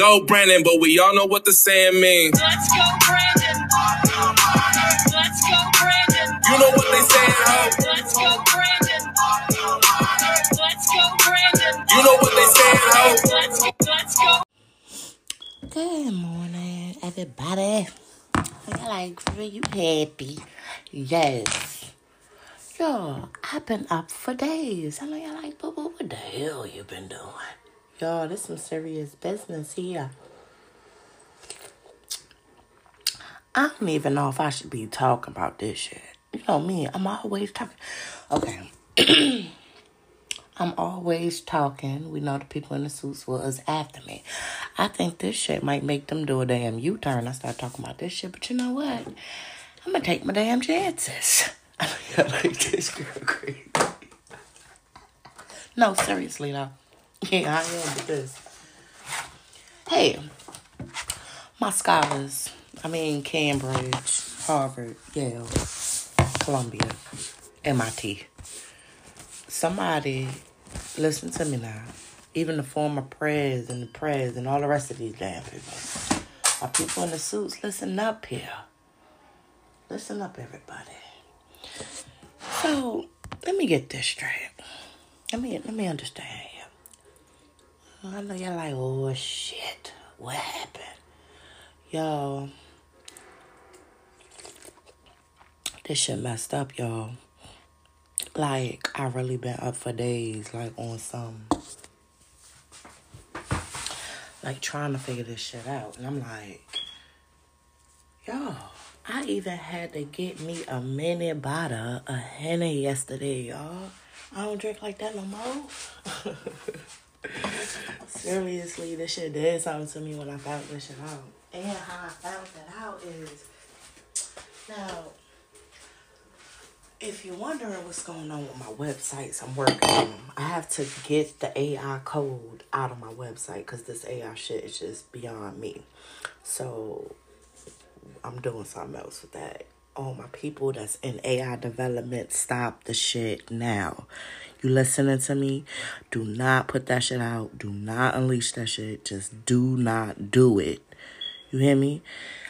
go, Brandon, but we all know what the saying means. Let's go, Brandon. Let's go, Brandon. You know what they saying, ho? Let's go, Brandon. Let's go, Brandon. You know what they saying, ho? Let's go, let's go. Good morning, everybody. I like for you happy. Yes. Yo, I've been up for days. I know you're like, but what the hell you been doing? Yo, this is some serious business here. I don't even know if I should be talking about this shit. You know me, I'm always talking. Okay. I'm always talking. We know the people in the suits was after me. I think this shit might make them do a damn U turn. I start talking about this shit, but you know what? I'm gonna take my damn chances. I like this girl crazy. No, seriously though. Yeah, I am this. Hey, my scholars. I mean Cambridge, Harvard, Yale, Columbia, MIT. Somebody listen to me now. Even the former prayers and the prayers and all the rest of these damn people. Our people in the suits, listen up here. Listen up, everybody. So let me get this straight. Let me let me understand. I know you're like, oh shit, what happened? Yo, this shit messed up, y'all. Like, I really been up for days, like on some like trying to figure this shit out. And I'm like, yo, I even had to get me a mini bottle of Henny yesterday, y'all. I don't drink like that no more. Seriously, this shit did something to me when I found this shit out. And how I found that out is now if you're wondering what's going on with my websites I'm working on, them. I have to get the AI code out of my website because this AI shit is just beyond me. So I'm doing something else with that. All my people that's in AI development, stop the shit now. You listening to me? Do not put that shit out. Do not unleash that shit. Just do not do it. You hear me?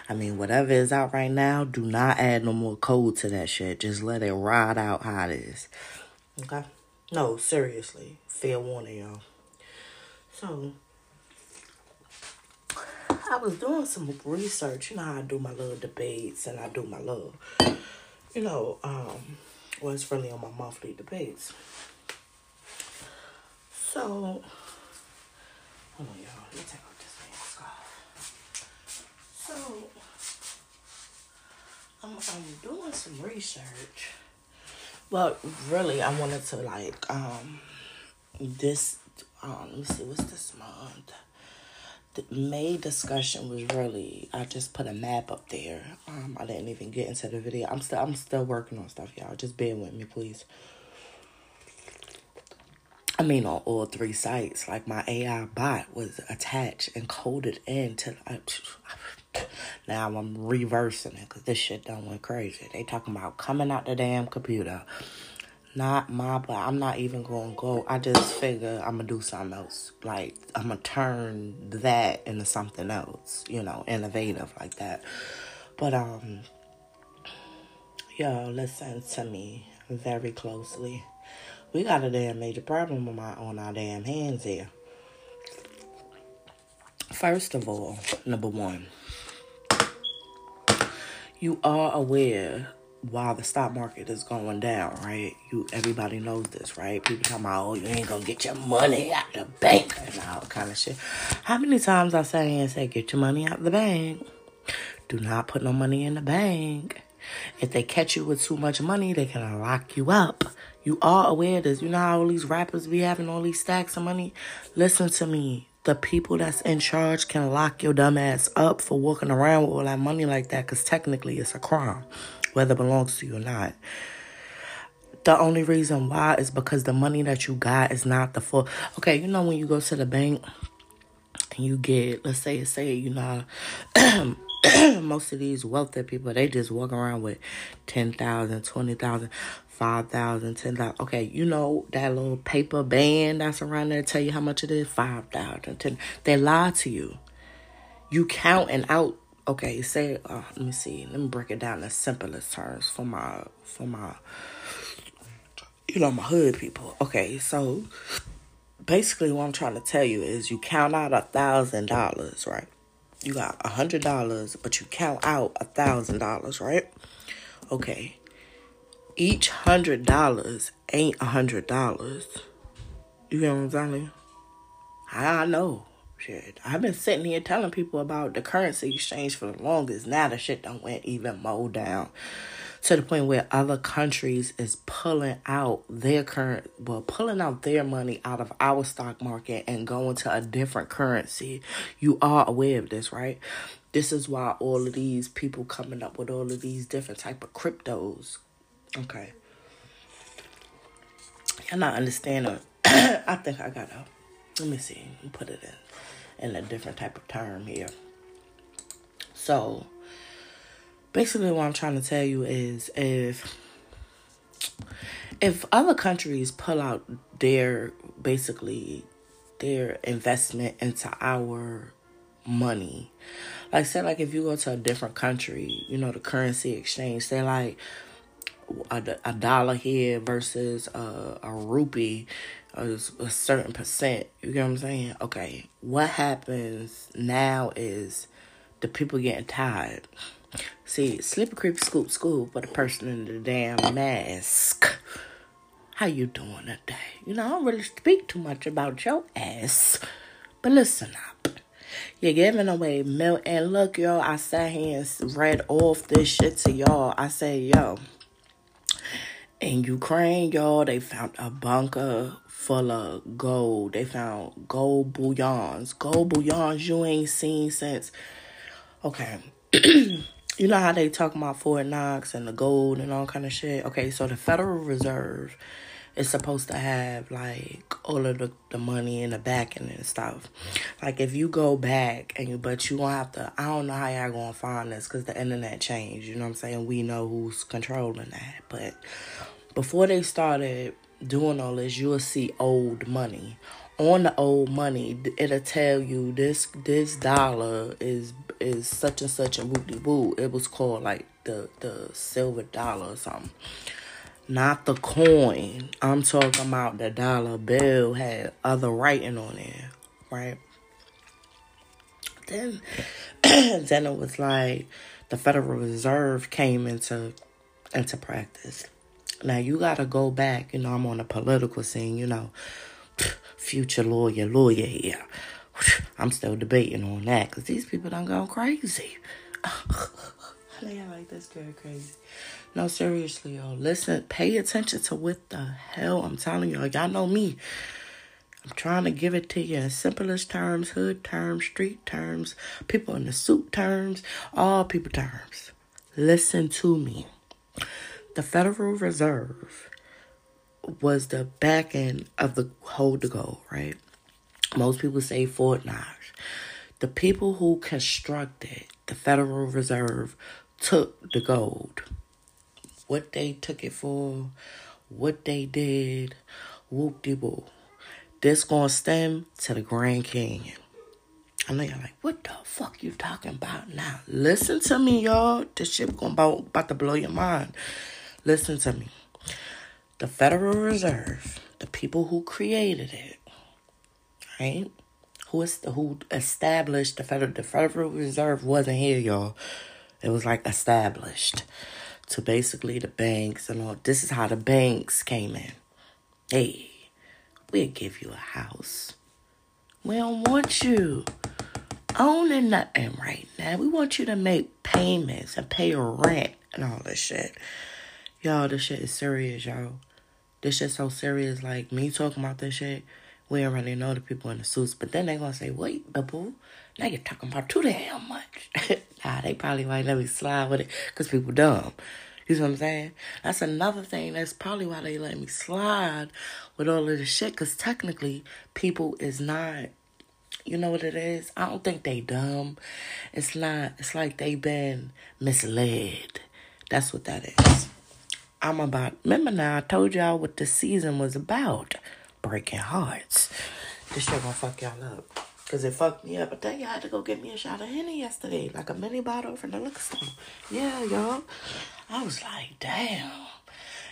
I mean, whatever is out right now, do not add no more code to that shit. Just let it ride out how it is. Okay? No, seriously. Fair warning, y'all. So, I was doing some research. You know I do my little debates and I do my little, you know, um, well, really on my monthly debates. So, hold on, y'all. Let me take off this man's scarf. So, I'm, I'm doing some research. Well, really, I wanted to like um this um let me see what's this month. The May discussion was really I just put a map up there. Um I didn't even get into the video. I'm still I'm still working on stuff, y'all. Just bear with me, please. I mean, on all three sites, like my AI bot was attached and coded into. Uh, now I'm reversing it because this shit done went crazy. They talking about coming out the damn computer. Not my, but I'm not even gonna go. I just figure I'm gonna do something else. Like I'm gonna turn that into something else, you know, innovative like that. But um, yo, listen to me very closely. We got a damn major problem on our, on our damn hands here. First of all, number one, you are aware while the stock market is going down, right? You everybody knows this, right? People talking about, oh, you ain't gonna get your money out the bank and all kind of shit. How many times I say and say, get your money out the bank? Do not put no money in the bank. If they catch you with too much money, they can lock you up. You are aware of this. You know how all these rappers be having all these stacks of money? Listen to me. The people that's in charge can lock your dumb ass up for walking around with all that money like that because technically it's a crime, whether it belongs to you or not. The only reason why is because the money that you got is not the full. Okay, you know when you go to the bank and you get, let's say, say, you know, most of these wealthy people, they just walk around with 10,000, 20,000, 5,000, 10,000. Okay, you know that little paper band that's around there tell you how much it is? 5,000, 10. They lie to you. you counting out okay say uh, let me see let me break it down in simplest terms for my for my you know my hood people okay so basically what i'm trying to tell you is you count out a thousand dollars right you got a hundred dollars but you count out a thousand dollars right okay each hundred dollars ain't a hundred dollars you know what i'm saying i know Shit, I've been sitting here telling people about the currency exchange for the longest. Now the shit don't went even more down to the point where other countries is pulling out their current, well, pulling out their money out of our stock market and going to a different currency. You are aware of this, right? This is why all of these people coming up with all of these different type of cryptos. Okay, you're not understanding. I think I gotta. Let me see. Put it in in a different type of term here. So, basically, what I'm trying to tell you is if if other countries pull out their basically their investment into our money, like say like if you go to a different country, you know the currency exchange, say like a, a dollar here versus a, a rupee a, a certain percent. You get what I'm saying? Okay, what happens now is the people getting tired. See, slippery creep scoop scoop, but the person in the damn mask. How you doing today? You know, I don't really speak too much about your ass. But listen up. You're giving away milk. And look, yo, I sat here and read off this shit to y'all. I say, yo, in Ukraine, y'all, they found a bunker full of gold. They found gold bullions. Gold bullions you ain't seen since. Okay. you know how they talk about Fort Knox and the gold and all kind of shit? Okay, so the Federal Reserve is supposed to have like all of the, the money in the backing and stuff. Like if you go back and you but you gonna have to I don't know how y'all gonna find this because the internet changed, you know what I'm saying? We know who's controlling that. But before they started doing all this, you'll see old money. On the old money, it'll tell you this this dollar is is such and such a woody woo. It was called like the the silver dollar or something. Not the coin. I'm talking about the dollar bill had other writing on it, right? Then then it was like the Federal Reserve came into into practice. Now you gotta go back. You know, I'm on the political scene. You know, future lawyer, lawyer here. I'm still debating on that because these people done gone crazy. they are like this girl crazy. No, seriously, y'all. Listen, pay attention to what the hell I'm telling y'all. Y'all know me. I'm trying to give it to you in simplest terms, hood terms, street terms, people in the suit terms, all people terms. Listen to me the Federal Reserve was the back end of the hold the gold, right? Most people say Fort Knox. The people who constructed the Federal Reserve took the gold. What they took it for, what they did, whoop de boo. This gonna stem to the Grand Canyon. I know y'all like, what the fuck you talking about now? Listen to me, y'all. This shit gonna about, about to blow your mind. Listen to me. The Federal Reserve, the people who created it, right? Who is the, who established the Federal the Federal Reserve wasn't here, y'all. It was like established to basically the banks and all. This is how the banks came in. Hey, we'll give you a house. We don't want you owning nothing right now. We want you to make payments and pay rent and all this shit. Y'all, this shit is serious, y'all. This shit so serious. Like me talking about this shit, we already know the people in the suits, but then they gonna say, "Wait, boo, now you're talking about too damn much." nah, they probably might let me slide with it because people dumb. You know what I'm saying? That's another thing. That's probably why they let me slide with all of this shit. Because technically, people is not. You know what it is? I don't think they dumb. It's not. It's like they been misled. That's what that is. I'm about, remember now, I told y'all what the season was about breaking hearts. This shit gonna fuck y'all up. Cause it fucked me up. I tell you, I had to go get me a shot of Henny yesterday, like a mini bottle from the liquor store. Yeah, y'all. I was like, damn.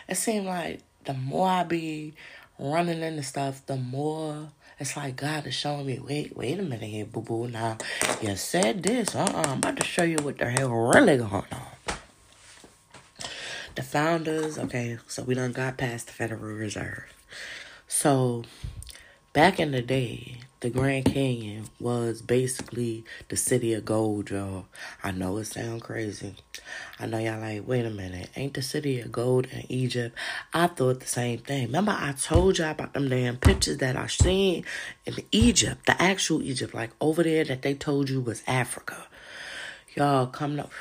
It seemed like the more I be running into stuff, the more it's like God is showing me, wait, wait a minute here, boo boo. Now, you said this. Uh uh-uh, I'm about to show you what the hell really going on. The founders, okay, so we done got past the Federal Reserve. So, back in the day, the Grand Canyon was basically the city of gold, y'all. I know it sound crazy. I know y'all like, wait a minute, ain't the city of gold in Egypt? I thought the same thing. Remember I told y'all about them damn pictures that I seen in Egypt, the actual Egypt, like over there that they told you was Africa. Y'all coming up.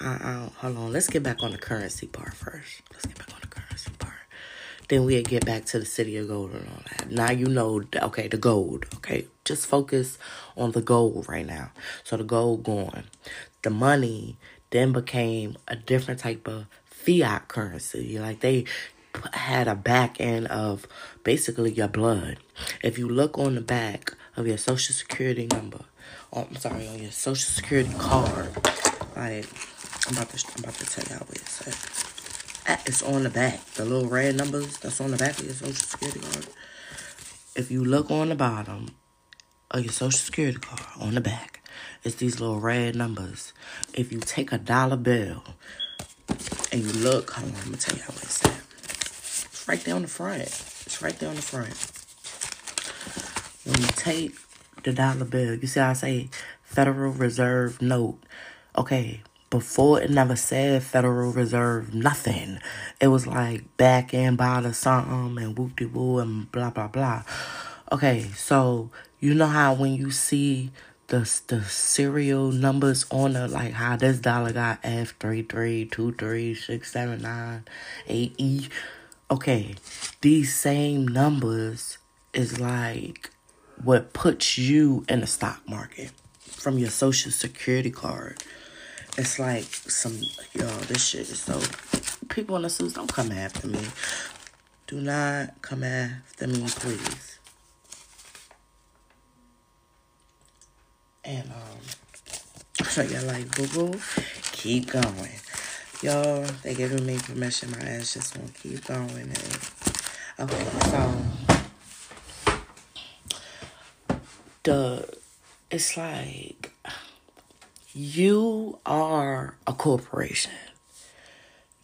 I, I, hold on, let's get back on the currency part first. Let's get back on the. Then we'll get back to the city of gold and all that. Now you know, okay, the gold. Okay, just focus on the gold right now. So the gold gone. The money then became a different type of fiat currency. Like they had a back end of basically your blood. If you look on the back of your social security number, oh, I'm sorry, on your social security card, like I'm about to, I'm about to tell y'all what it said. It's on the back. The little red numbers that's on the back of your social security card. If you look on the bottom of your social security card, on the back, it's these little red numbers. If you take a dollar bill and you look, hold on, I'm gonna tell you how it's at. It's right there on the front. It's right there on the front. When you take the dollar bill, you see how I say Federal Reserve note. Okay, before it never said Federal Reserve nothing. It was like back and by the something and whoop de woo and blah blah blah. Okay, so you know how when you see the the serial numbers on the like how this dollar got F three three two three six seven nine eight E. Okay, these same numbers is like what puts you in the stock market from your social security card. It's like some yo, this shit is so people in the suits don't come after me. Do not come after me, please. And um so y'all like boo boo, keep going. Y'all, they giving me permission, my ass just won't keep going and okay, so the it's like you are a corporation.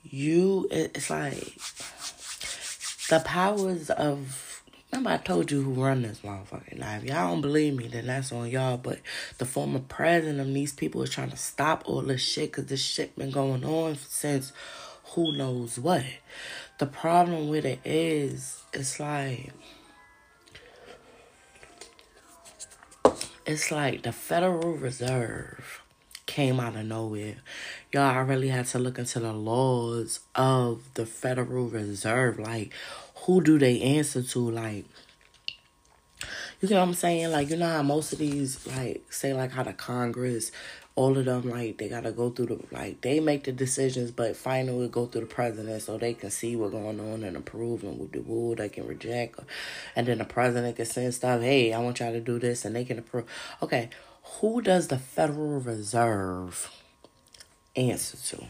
You, it's like the powers of. Remember, I told you who run this motherfucker. Now, if y'all don't believe me, then that's on y'all. But the former president of these people is trying to stop all this shit because this shit been going on since who knows what. The problem with it is, it's like. It's like the Federal Reserve came out of nowhere. Y'all, I really had to look into the laws of the Federal Reserve. Like, who do they answer to? Like, you know what I'm saying? Like, you know how most of these, like, say, like, how the Congress, all of them, like, they gotta go through the, like, they make the decisions, but finally go through the president so they can see what's going on and approve and with the rule they can reject. And then the president can send stuff, hey, I want y'all to do this, and they can approve. Okay, who does the Federal Reserve answer to?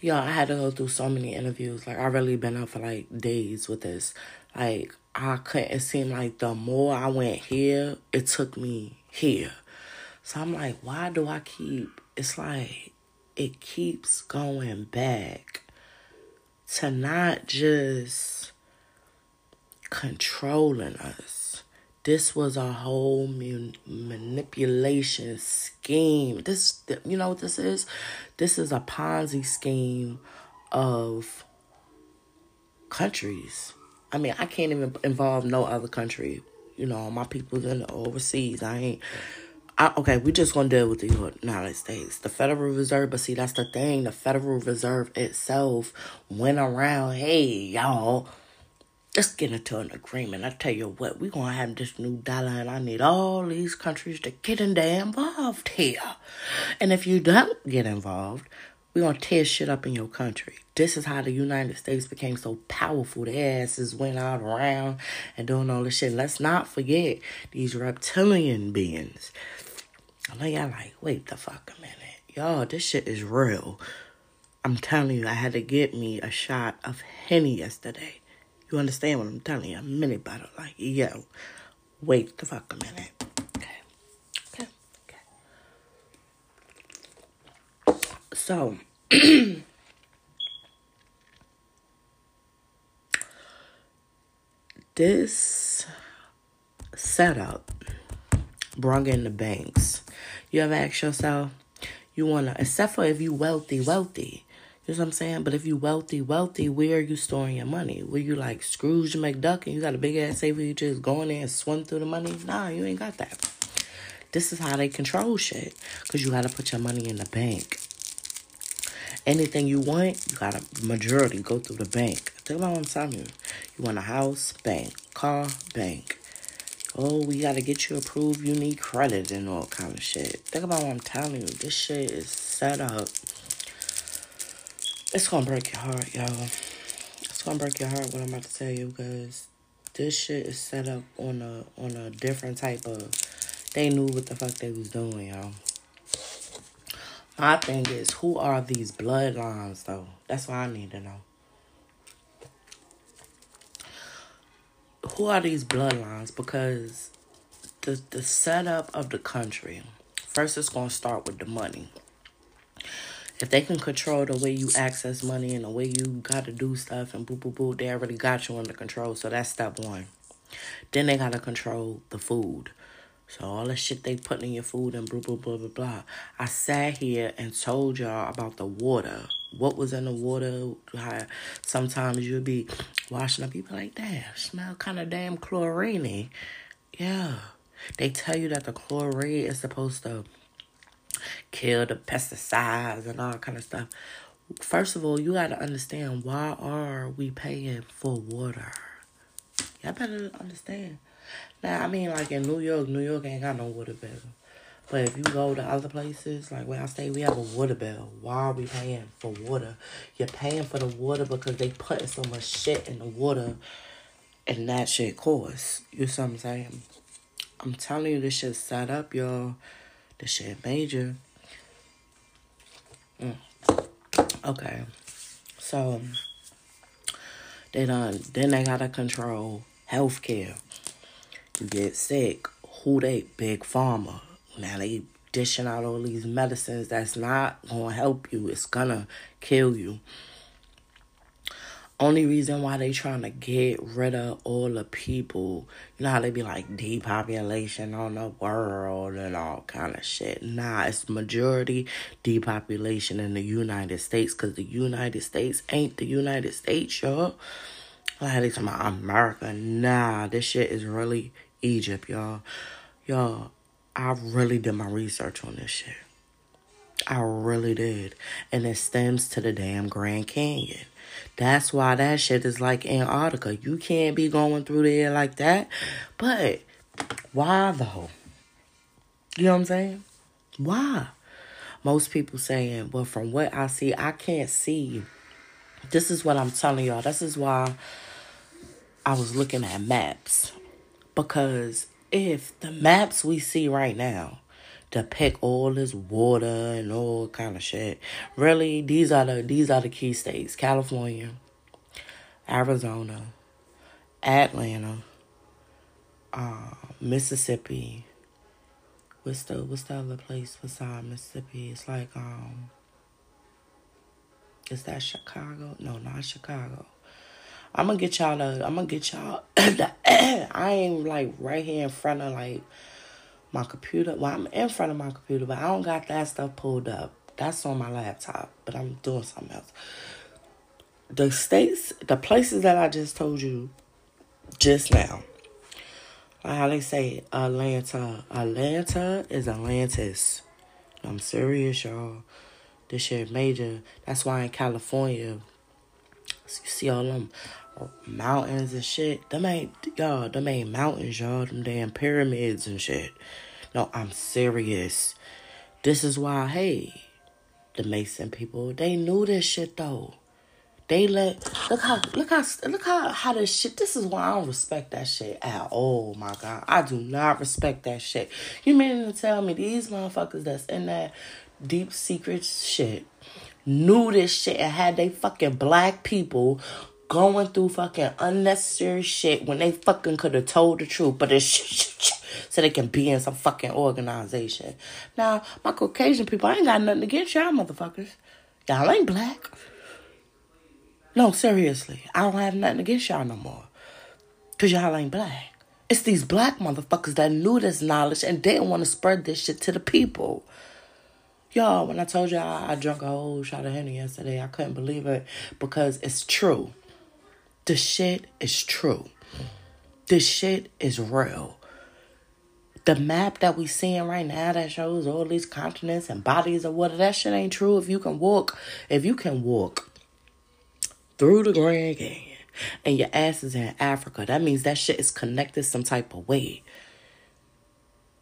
Y'all, I had to go through so many interviews. Like I really been up for like days with this. Like I couldn't it seemed like the more I went here, it took me here. So I'm like, why do I keep it's like it keeps going back to not just controlling us this was a whole mun- manipulation scheme. This, you know what this is? This is a Ponzi scheme of countries. I mean, I can't even involve no other country. You know, my people's in the overseas. I ain't. I, okay, we just gonna deal with the United States, the Federal Reserve. But see, that's the thing. The Federal Reserve itself went around. Hey, y'all let's get into an agreement. I tell you what, we're gonna have this new dollar, and I need all these countries to get in there involved here. And if you don't get involved, We're gonna tear shit up in your country. This is how the United States became so powerful. Their asses went out around and doing all this shit. Let's not forget these reptilian beings. I know y'all like, wait the fuck a minute. Y'all, this shit is real. I'm telling you, I had to get me a shot of Henny yesterday. You understand what I'm telling you? A mini bottle. Like, yo, wait the fuck a minute. Okay. Okay. Okay. So, this setup brung in the banks. You ever ask yourself, you wanna, except for if you wealthy, wealthy. You know what I'm saying? But if you wealthy, wealthy, where are you storing your money? Were you like Scrooge McDuck and you got a big ass safe where you just go in there and swim through the money? Nah, you ain't got that. This is how they control shit. Cause you gotta put your money in the bank. Anything you want, you gotta majority go through the bank. Think about what I'm telling you. You want a house, bank. Car, bank. Oh, we gotta get you approved. You need credit and all kind of shit. Think about what I'm telling you. This shit is set up. It's gonna break your heart, y'all. It's gonna break your heart what I'm about to tell you because this shit is set up on a on a different type of. They knew what the fuck they was doing, y'all. My thing is, who are these bloodlines though? That's what I need to know. Who are these bloodlines? Because the the setup of the country, first it's gonna start with the money. If they can control the way you access money and the way you gotta do stuff and boo boo boo, they already got you under control. So that's step one. Then they gotta control the food. So all the shit they put in your food and blah blah blah blah blah. I sat here and told y'all about the water. What was in the water? How sometimes you'll be washing up, you be like, damn, smell kind of damn chlorine. Yeah. They tell you that the chlorine is supposed to kill the pesticides and all kind of stuff. First of all, you gotta understand why are we paying for water? Y'all better understand. Now, I mean, like in New York, New York ain't got no water bill. But if you go to other places, like where I stay, we have a water bill. Why are we paying for water? You're paying for the water because they putting so much shit in the water and that shit costs. You see what I'm saying? I'm telling you, this shit set up, y'all. This shit major. Mm. Okay. So, they done, then they gotta control healthcare. You get sick, who they? Big Pharma. Now they dishing out all these medicines that's not gonna help you. It's gonna kill you. Only reason why they trying to get rid of all the people, you know how they be like depopulation on the world and all kind of shit. Nah, it's majority depopulation in the United States because the United States ain't the United States, y'all. Like they talking about America. Nah, this shit is really Egypt, y'all. Y'all, I really did my research on this shit. I really did. And it stems to the damn Grand Canyon. That's why that shit is like Antarctica. You can't be going through there like that. But why though? You know what I'm saying? Why? Most people saying, well, from what I see, I can't see. you. This is what I'm telling y'all. This is why I was looking at maps. Because if the maps we see right now depict all this water and all kind of shit, really these are the these are the key states: California, Arizona, Atlanta, uh, Mississippi. What's the what's the other place beside Mississippi? It's like um. Is that Chicago? No, not Chicago. I'm gonna get y'all the. I'm gonna get y'all. the, I ain't like right here in front of like my computer. Well, I'm in front of my computer, but I don't got that stuff pulled up. That's on my laptop, but I'm doing something else. The states, the places that I just told you just now, like how they say Atlanta. Atlanta is Atlantis. I'm serious, y'all. This shit major. That's why in California, you see all them mountains and shit. Them ain't y'all, them ain't mountains, y'all. Them damn pyramids and shit. No, I'm serious. This is why, hey, the Mason people. They knew this shit though. They let look how look how look how how this shit. This is why I don't respect that shit at all. My God, I do not respect that shit. You mean to tell me these motherfuckers that's in that deep secret shit knew this shit and had they fucking black people going through fucking unnecessary shit when they fucking could have told the truth, but it's so they can be in some fucking organization. Now, my Caucasian people, I ain't got nothing against y'all motherfuckers. Y'all ain't black. No, seriously. I don't have nothing against y'all no more. Cause y'all ain't black. It's these black motherfuckers that knew this knowledge and didn't want to spread this shit to the people. Y'all, when I told y'all I drank a whole shot of Henny yesterday, I couldn't believe it because it's true. The shit is true. This shit is real. The map that we seeing right now that shows all these continents and bodies of water, that shit ain't true. If you can walk, if you can walk through the Grand Canyon and your ass is in Africa, that means that shit is connected some type of way.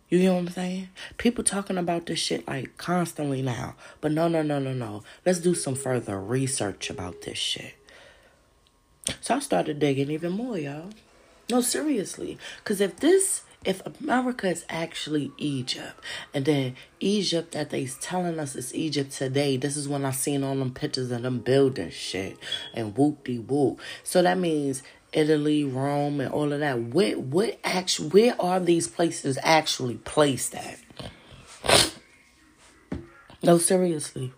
You know what I'm saying? People talking about this shit like constantly now. But no, no, no, no, no. Let's do some further research about this shit. So I started digging even more, y'all. No, seriously. Because if this, if America is actually Egypt, and then Egypt that they's telling us is Egypt today, this is when I seen all them pictures of them building shit and whoop de whoop. So that means Italy, Rome, and all of that. Where, where, actually, where are these places actually placed at? No, seriously.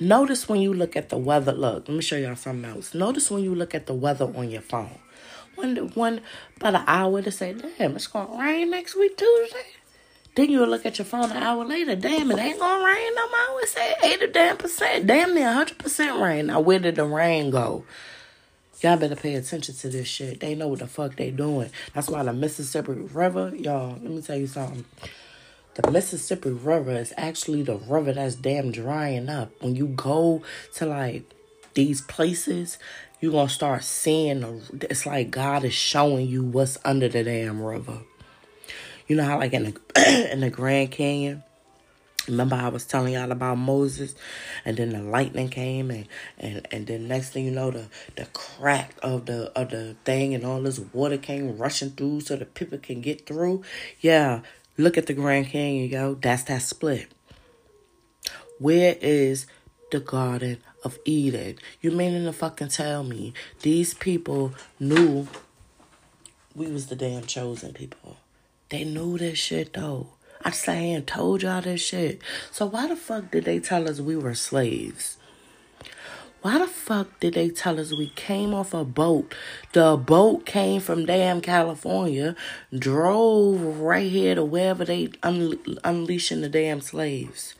Notice when you look at the weather. Look, let me show y'all something else. Notice when you look at the weather on your phone. One, one, about an hour to say, damn, it's gonna rain next week Tuesday. Then you look at your phone an hour later, damn, it ain't gonna rain no more. It's at 80 damn percent, damn near 100% rain. Now, where did the rain go? Y'all better pay attention to this shit. They know what the fuck they doing. That's why the Mississippi River, y'all, let me tell you something. The Mississippi River is actually the river that's damn drying up. When you go to like these places, you're gonna start seeing it's like God is showing you what's under the damn river. You know how like in the in the Grand Canyon, Remember I was telling y'all about Moses and then the lightning came and, and, and then next thing you know the the crack of the of the thing and all this water came rushing through so the people can get through. Yeah, look at the Grand Canyon, yo. That's that split. Where is the Garden of Eden? You meaning to fucking tell me these people knew we was the damn chosen people. They knew this shit though. I'm saying told y'all this shit. So why the fuck did they tell us we were slaves? Why the fuck did they tell us we came off a boat? The boat came from damn California, drove right here to wherever they un- unleashing the damn slaves.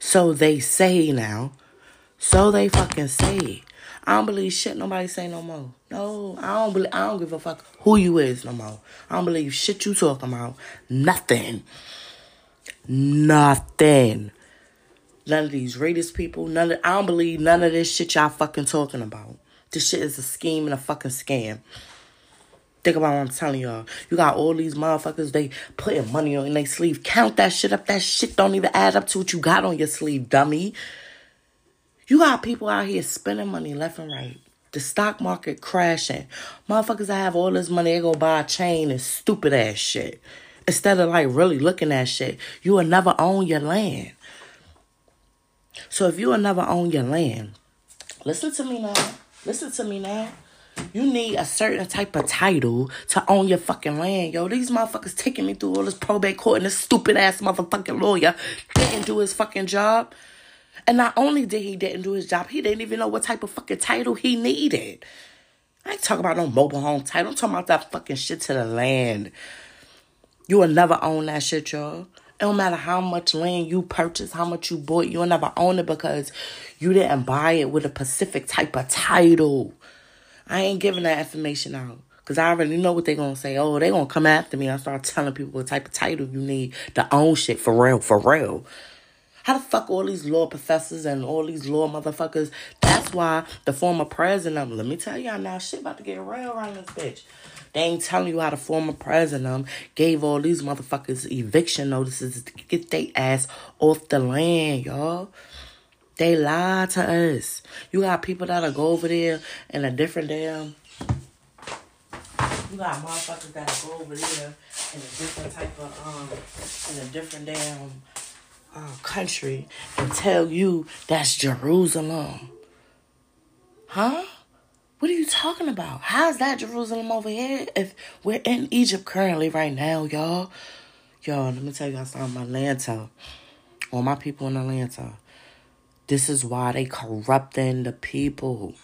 So they say now. So they fucking say. I don't believe shit nobody say no more. No, I don't believe I don't give a fuck who you is no more. I don't believe shit you talking about. Nothing. Nothing. None of these racist people, none of, I don't believe none of this shit y'all fucking talking about. This shit is a scheme and a fucking scam. Think about what I'm telling y'all. You got all these motherfuckers, they putting money on their sleeve. Count that shit up. That shit don't even add up to what you got on your sleeve, dummy. You got people out here spending money left and right. The stock market crashing. Motherfuckers that have all this money, they go buy a chain and stupid ass shit. Instead of like really looking at shit, you will never own your land. So if you will never own your land, listen to me now. Listen to me now. You need a certain type of title to own your fucking land, yo. These motherfuckers taking me through all this probate court and this stupid ass motherfucking lawyer didn't do his fucking job. And not only did he didn't do his job, he didn't even know what type of fucking title he needed. I ain't talking about no mobile home title. I'm talking about that fucking shit to the land. You will never own that shit, y'all. It don't matter how much land you purchase, how much you bought, you'll never own it because you didn't buy it with a specific type of title. I ain't giving that information out. Because I already know what they're to say. Oh, they're to come after me. I start telling people what type of title you need to own shit for real, for real. How the fuck all these law professors and all these law motherfuckers? That's why the former president, let me tell y'all now, shit about to get real around this bitch. They ain't telling you how the former president gave all these motherfuckers eviction notices to get their ass off the land, y'all. They lie to us. You got people that'll go over there in a different damn. You got motherfuckers that'll go over there in a different type of um, in a different damn uh, country and tell you that's Jerusalem. Huh? What are you talking about? How's that Jerusalem over here if we're in Egypt currently right now, y'all? Y'all, let me tell y'all something Atlanta. All my people in Atlanta. This is why they corrupting the people.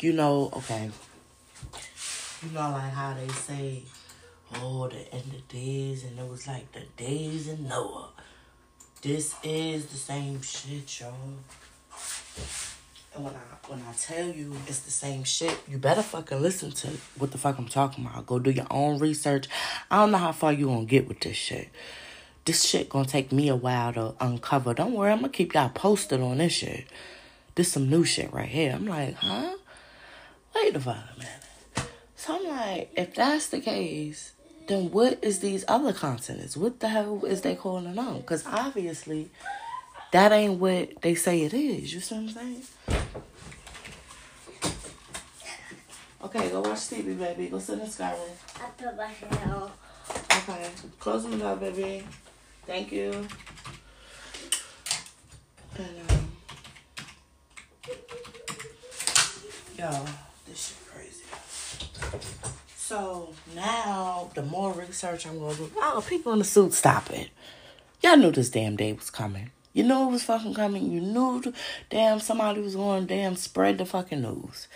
You know, okay. You know like how they say, oh, the end of days, and it was like the days in Noah. This is the same shit, y'all. And when I when I tell you it's the same shit, you better fucking listen to what the fuck I'm talking about. Go do your own research. I don't know how far you gonna get with this shit. This shit gonna take me a while to uncover. Don't worry, I'm gonna keep y'all posted on this shit. This some new shit right here. I'm like, huh? Wait a fucking minute. So I'm like, if that's the case, then what is these other continents? What the hell is they calling them? Because obviously, that ain't what they say it is. You see what I'm saying? Okay, go watch TV, baby. Go sit in the sky room. I put my hair on. Okay, close them up, baby. Thank you. And um, yo, this shit crazy. So now, the more research I'm gonna do, oh, people in the suit, stop it. Y'all knew this damn day was coming. You knew it was fucking coming. You knew, the, damn, somebody was going damn spread the fucking news.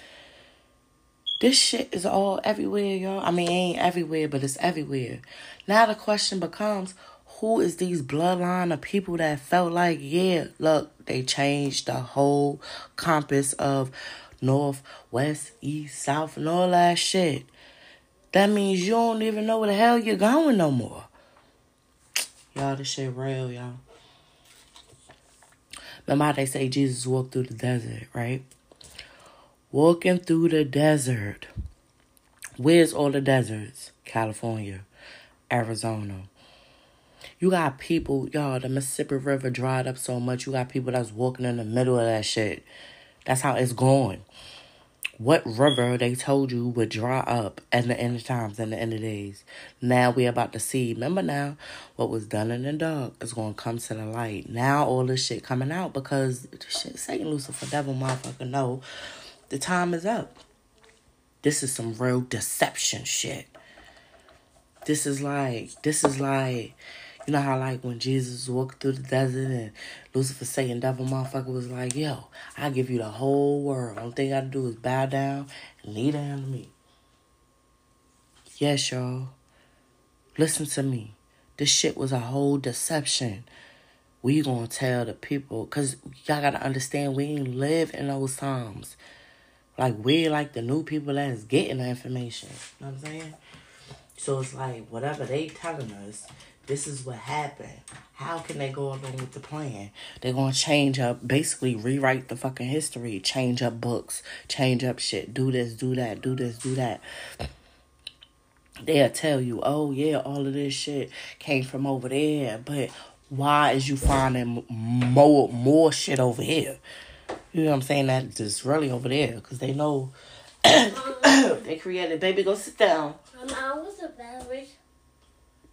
This shit is all everywhere, y'all. I mean, ain't everywhere, but it's everywhere. Now the question becomes, who is these bloodline of people that felt like, yeah, look, they changed the whole compass of north, west, east, south, and all that shit. That means you don't even know where the hell you're going no more. Y'all, this shit real, y'all. Remember they say Jesus walked through the desert, right? Walking through the desert. Where's all the deserts? California, Arizona. You got people, y'all, the Mississippi River dried up so much. You got people that's walking in the middle of that shit. That's how it's going. What river they told you would dry up at the end of times and the end of days. Now we're about to see. Remember now, what was done in the dark is going to come to the light. Now all this shit coming out because shit, Satan, Lucifer, devil, motherfucker, no. The time is up. This is some real deception shit. This is like, this is like, you know how like when Jesus walked through the desert and Lucifer, Satan, devil, motherfucker was like, yo, I give you the whole world. Only thing I gotta do is bow down and kneel down to me. Yes, y'all. Listen to me. This shit was a whole deception. We gonna tell the people, cause y'all gotta understand we ain't live in those times. Like we like the new people that's getting the information. You know what I'm saying? So it's like whatever they telling us, this is what happened. How can they go along with the plan? They're gonna change up, basically rewrite the fucking history, change up books, change up shit, do this, do that, do this, do that. They'll tell you, oh yeah, all of this shit came from over there, but why is you finding more more shit over here? You know what I'm saying? That just really over there because they know they created. Baby, go sit down. Mama, what's the battery?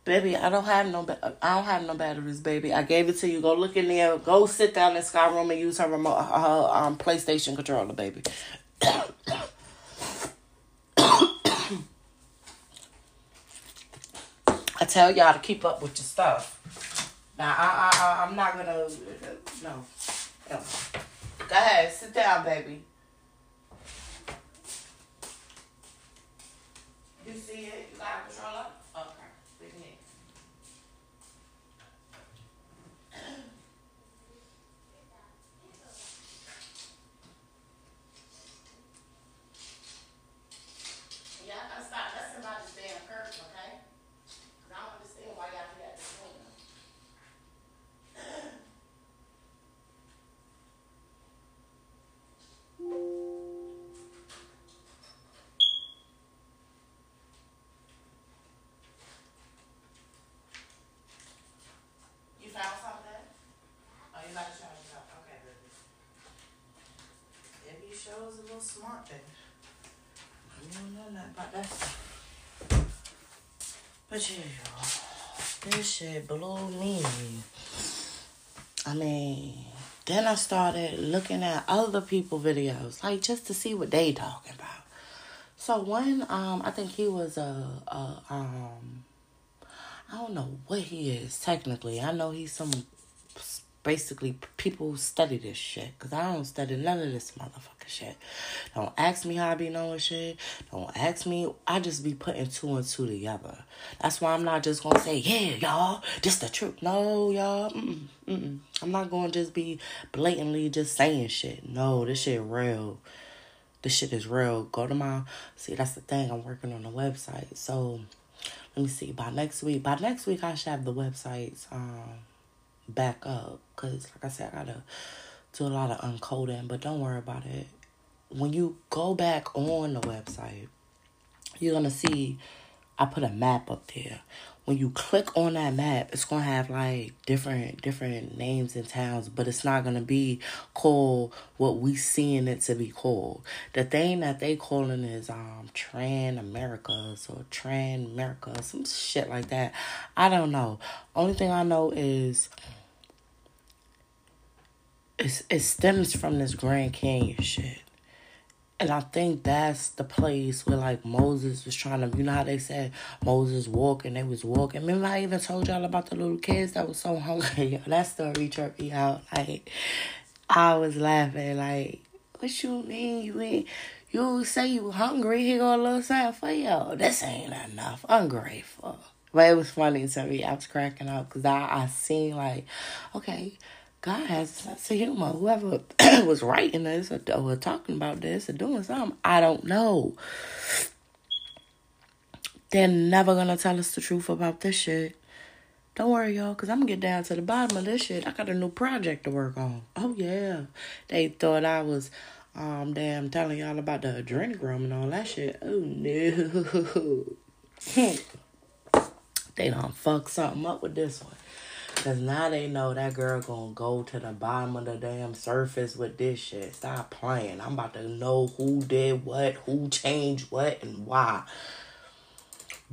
Baby, I don't have no. I don't have no batteries, baby. I gave it to you. Go look in there. Go sit down in Sky Room and use her remote, her um, PlayStation controller, baby. I tell y'all to keep up with your stuff. Now, I, I, I, I'm not gonna. No, no. Go ahead, sit down, baby. You see it? You got a controller? This shit blew me. I mean, then I started looking at other people videos, like just to see what they talking about. So one, um, I think he was a, a um, I don't know what he is technically. I know he's some basically people who study this shit because I don't study none of this motherfucker shit. Don't ask me how I be knowing shit. Don't ask me. I just be putting two and two together. That's why I'm not just gonna say yeah, y'all. This the truth. No, y'all. Mm-mm, mm-mm. I'm not gonna just be blatantly just saying shit. No, this shit real. This shit is real. Go to my see. That's the thing. I'm working on the website. So let me see. By next week. By next week, I should have the websites. Um back up because like i said i gotta do a lot of uncoding but don't worry about it. When you go back on the website you're gonna see i put a map up there. When you click on that map it's gonna have like different different names and towns but it's not gonna be called what we seeing it to be called. The thing that they calling is um tran americas or tran america some shit like that. I don't know. Only thing i know is it's, it stems from this Grand Canyon shit. And I think that's the place where like Moses was trying to, you know how they said Moses walking, they was walking. Remember I even told y'all about the little kids that was so hungry. That story tripped me out. Like I was laughing. Like, what you mean you ain't? You say you hungry? He got a little something for you. This ain't enough. Ungrateful. But it was funny to me. I was cracking up because I I seen like, okay God has sense of humor. Whoever was writing this or, or talking about this or doing something, I don't know. They're never gonna tell us the truth about this shit. Don't worry, y'all, because I'm gonna get down to the bottom of this shit. I got a new project to work on. Oh, yeah. They thought I was, um, damn, telling y'all about the adrenochrome and all that shit. Oh, no. they done fuck something up with this one. Cause now they know that girl gonna go to the bottom of the damn surface with this shit. Stop playing. I'm about to know who did what, who changed what, and why.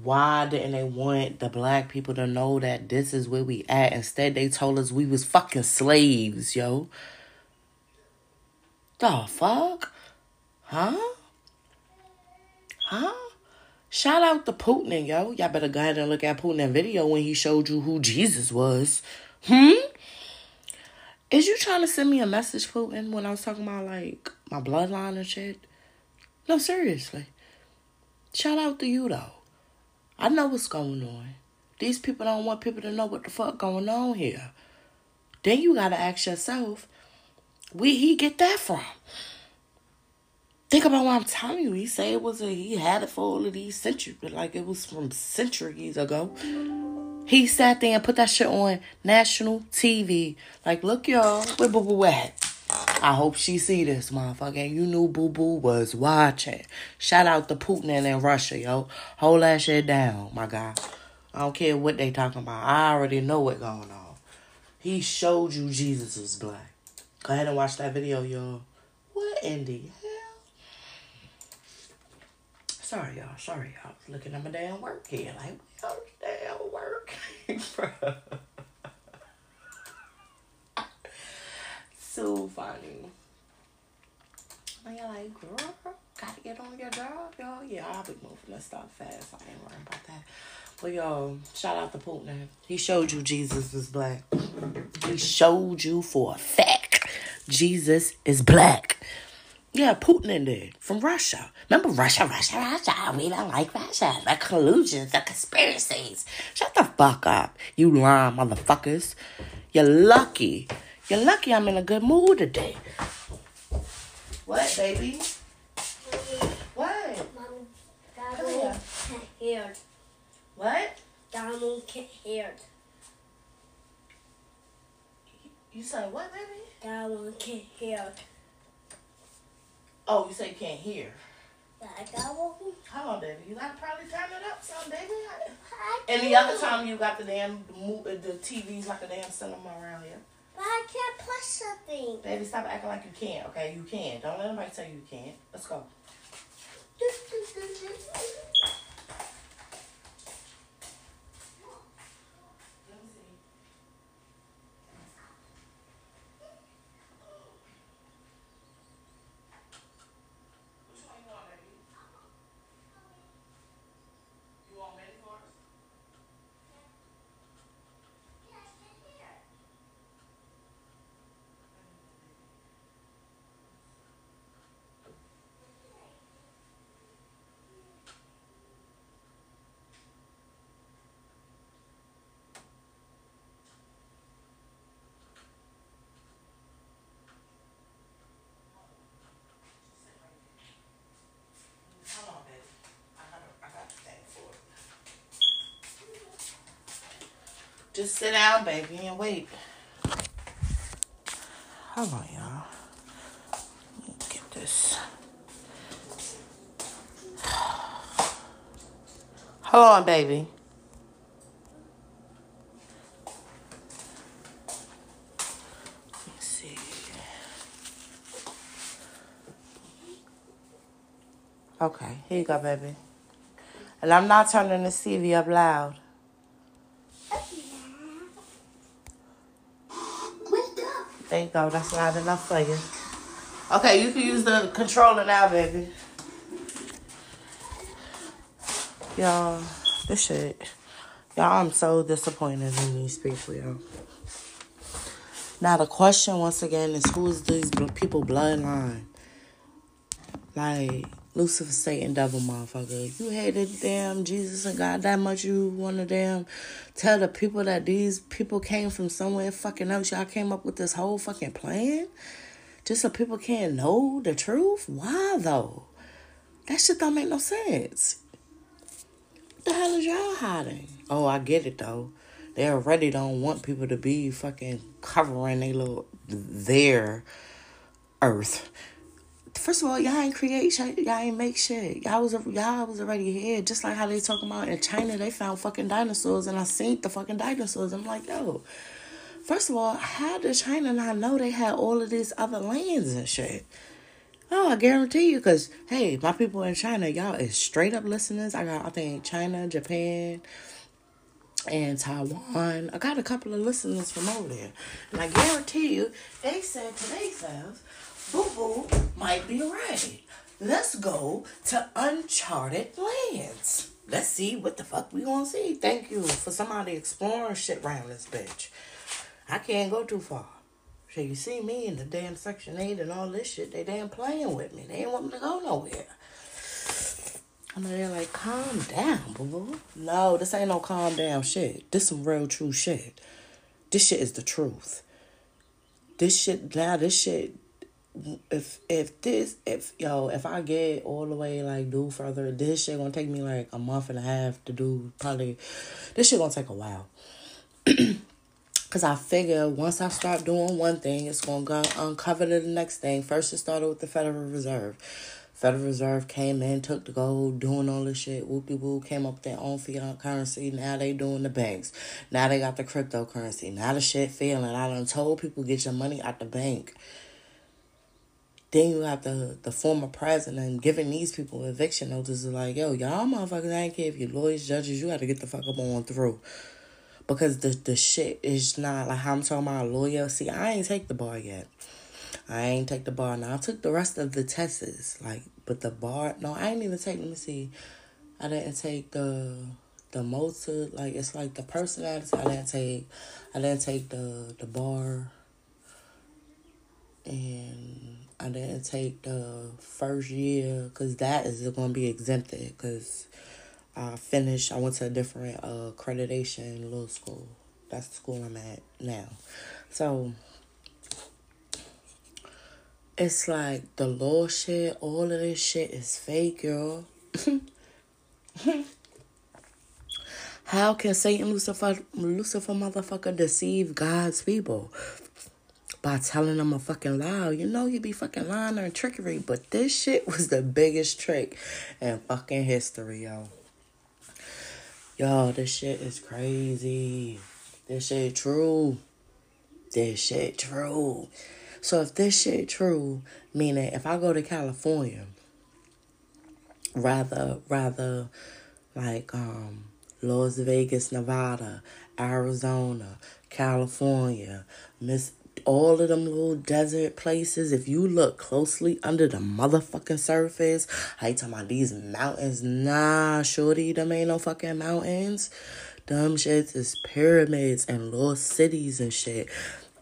Why didn't they want the black people to know that this is where we at? Instead, they told us we was fucking slaves, yo. The fuck? Huh? Huh? Shout out to Putin, yo. Y'all better go ahead and look at Putin video when he showed you who Jesus was. Hmm? Is you trying to send me a message, Putin, when I was talking about like my bloodline and shit? No, seriously. Shout out to you though. I know what's going on. These people don't want people to know what the fuck going on here. Then you gotta ask yourself, where he get that from? Think about what I'm telling you. He said it was a he had it for all of these centuries, but like it was from centuries ago. He sat there and put that shit on national TV. Like, look, y'all, where Boo Boo at? I hope she see this motherfucker. You knew Boo Boo was watching. Shout out to Putin and Russia, yo. Hold that shit down, my guy. I don't care what they talking about. I already know what going on. He showed you Jesus was black. Go ahead and watch that video, y'all. What in the Sorry, y'all. Sorry, y'all. was Looking at my damn work here. Like, oh, damn work. so funny. And you're like, girl, gotta get on your job, y'all. Yeah, I'll be moving this stuff fast. I ain't worrying about that. Well, yo, shout out to Putin. He showed you Jesus is black. He showed you for a fact Jesus is black. Yeah, Putin in there from Russia. Remember Russia, Russia, Russia. We don't like Russia. The collusions, the conspiracies. Shut the fuck up, you lying motherfuckers. You're lucky. You're lucky I'm in a good mood today. What, baby? What? Mom, Donald can't hear. What? Donald can't hear. You said what, baby? Donald can't hear. Oh, you say you can't hear. Like I won't be. Hold on, baby. You gotta probably turn it up some, baby. I And the other time you got the damn the TV's like a damn cinema around here. But I can't push something. Baby, stop acting like you can't, okay? You can. Don't let anybody tell you you can't. Let's go. Let me see. Which one you want, baby? You want Betty first? Hold on, baby. I got a, I got a thing for it. Just sit down, baby, and wait. Hold on, y'all. Get this. Hold on, baby. Okay, here you go, baby. And I'm not turning the TV up loud. There you go. That's loud enough for you. Okay, you can use the controller now, baby. Y'all, this shit. Y'all, I'm so disappointed in these people, y'all. Now, the question, once again, is who is these people bloodline? Like, Lucifer, Satan, devil, motherfucker. You hated damn Jesus and God that much you want to damn tell the people that these people came from somewhere fucking else. Y'all came up with this whole fucking plan? Just so people can't know the truth? Why though? That shit don't make no sense. What the hell is y'all hiding? Oh, I get it though. They already don't want people to be fucking covering they little their earth. First of all, y'all ain't create shit. Y'all ain't make shit. Y'all was y'all was already here. Just like how they talking about in China, they found fucking dinosaurs, and I seen the fucking dinosaurs. I'm like, yo. First of all, how did China not know they had all of these other lands and shit? Oh, I guarantee you, cause hey, my people in China, y'all is straight up listeners. I got, I think China, Japan, and Taiwan. I got a couple of listeners from over there, and I guarantee you, they said to themselves, "Boo Boo might be right. Let's go to uncharted lands. Let's see what the fuck we gonna see." Thank you for somebody exploring shit around this bitch. I can't go too far. So you see me in the damn Section 8 and all this shit, they damn playing with me. They ain't want me to go nowhere. And they're like, calm down, boo boo. No, this ain't no calm down shit. This some real true shit. This shit is the truth. This shit now, this shit if if this if yo, if I get all the way like do further, this shit gonna take me like a month and a half to do probably this shit gonna take a while. Cause I figure once I start doing one thing, it's gonna go uncover to the next thing. First, it started with the Federal Reserve. Federal Reserve came in, took the gold, doing all this shit. Whoopie woo came up with their own fiat currency. Now they doing the banks. Now they got the cryptocurrency. Now the shit failing. I done told people get your money out the bank. Then you have the the former president giving these people eviction notices like, yo, y'all motherfuckers ain't care if you lawyers, judges, you got to get the fuck up on through because the the shit is not like how I'm talking about a lawyer. See, I ain't take the bar yet. I ain't take the bar. Now I took the rest of the tests, like, but the bar. No, I ain't even take. Let me see. I didn't take the the motor. Like it's like the personality. I didn't take. I didn't take the the bar. And I didn't take the first year because that is going to be exempted because I finished. I went to a different uh, accreditation law school. That's the school I'm at now. So it's like the law shit. All of this shit is fake, girl. How can Satan Lucifer Lucifer motherfucker deceive God's people? By telling them a fucking lie. You know you be fucking lying and trickery, but this shit was the biggest trick in fucking history, yo. Yo, this shit is crazy. This shit true. this shit true? So if this shit true, meaning if I go to California, rather rather like um Las Vegas, Nevada, Arizona, California, Miss all of them little desert places, if you look closely under the motherfucking surface, I talking about these mountains. Nah, shorty, them ain't no fucking mountains. Dumb shits is pyramids and little cities and shit.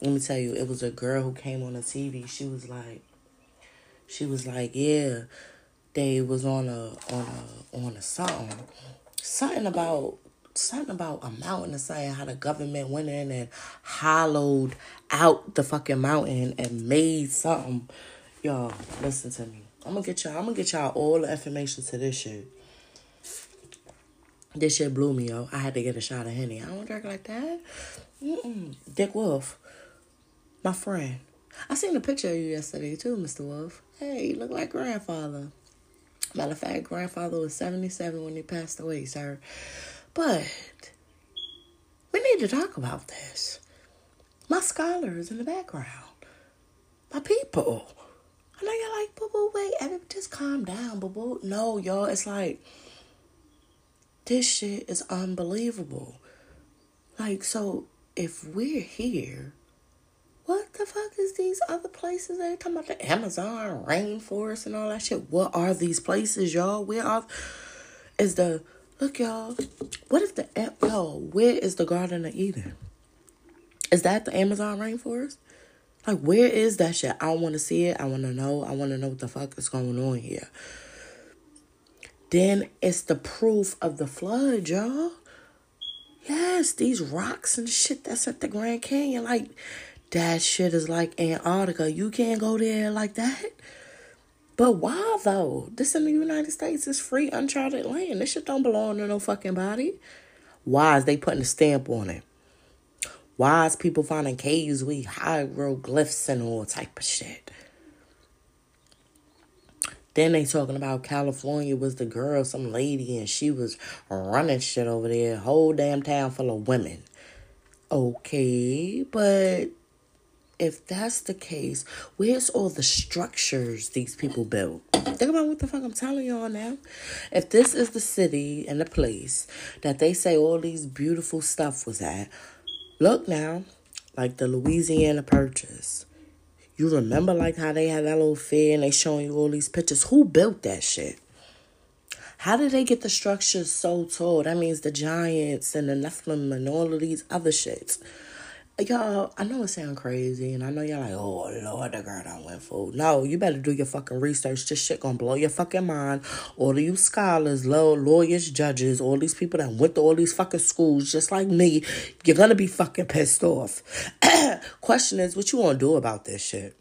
Let me tell you, it was a girl who came on the TV. She was like, she was like, yeah, they was on a on a on a something, something about something about a mountain or something. How the government went in and hollowed out the fucking mountain and made something. Y'all, listen to me. I'm gonna get y'all. I'm gonna get y'all all the information to this shit. This shit blew me, yo. I had to get a shot of henny. I don't drink like that. Mm-mm. Dick Wolf, my friend. I seen a picture of you yesterday too, Mr. Wolf. Hey, you look like grandfather. Matter of fact, grandfather was 77 when he passed away, sir. But we need to talk about this. My scholars in the background. My people. I know you're like, boo boo, wait, everybody just calm down, boo boo. No, y'all, it's like this shit is unbelievable. Like, so if we're here, what the fuck is these other places? They talking about the Amazon rainforest and all that shit. What are these places, y'all? Where are is the look, y'all? What if the yo? Where is the Garden of Eden? Is that the Amazon rainforest? Like, where is that shit? I want to see it. I want to know. I want to know what the fuck is going on here. Then it's the proof of the flood, y'all. Yes, these rocks and shit that's at the Grand Canyon. Like, that shit is like Antarctica. You can't go there like that. But why though? This in the United States is free, uncharted land. This shit don't belong to no fucking body. Why is they putting a stamp on it? Why is people finding caves with hieroglyphs and all type of shit? Then they talking about California was the girl, some lady, and she was running shit over there. Whole damn town full of women. Okay, but if that's the case, where's all the structures these people built? Think about what the fuck I'm telling y'all now. If this is the city and the place that they say all these beautiful stuff was at, look now, like the Louisiana Purchase. You remember like how they had that little fair and they showing you all these pictures? Who built that shit? How did they get the structures so tall? That means the giants and the Nephilim and all of these other shits. Y'all, I know it sound crazy, and I know y'all like, oh Lord, the girl I went for. No, you better do your fucking research. This shit gonna blow your fucking mind. All of you scholars, lawyers, judges, all these people that went to all these fucking schools, just like me, you're gonna be fucking pissed off. Question is, what you gonna do about this shit?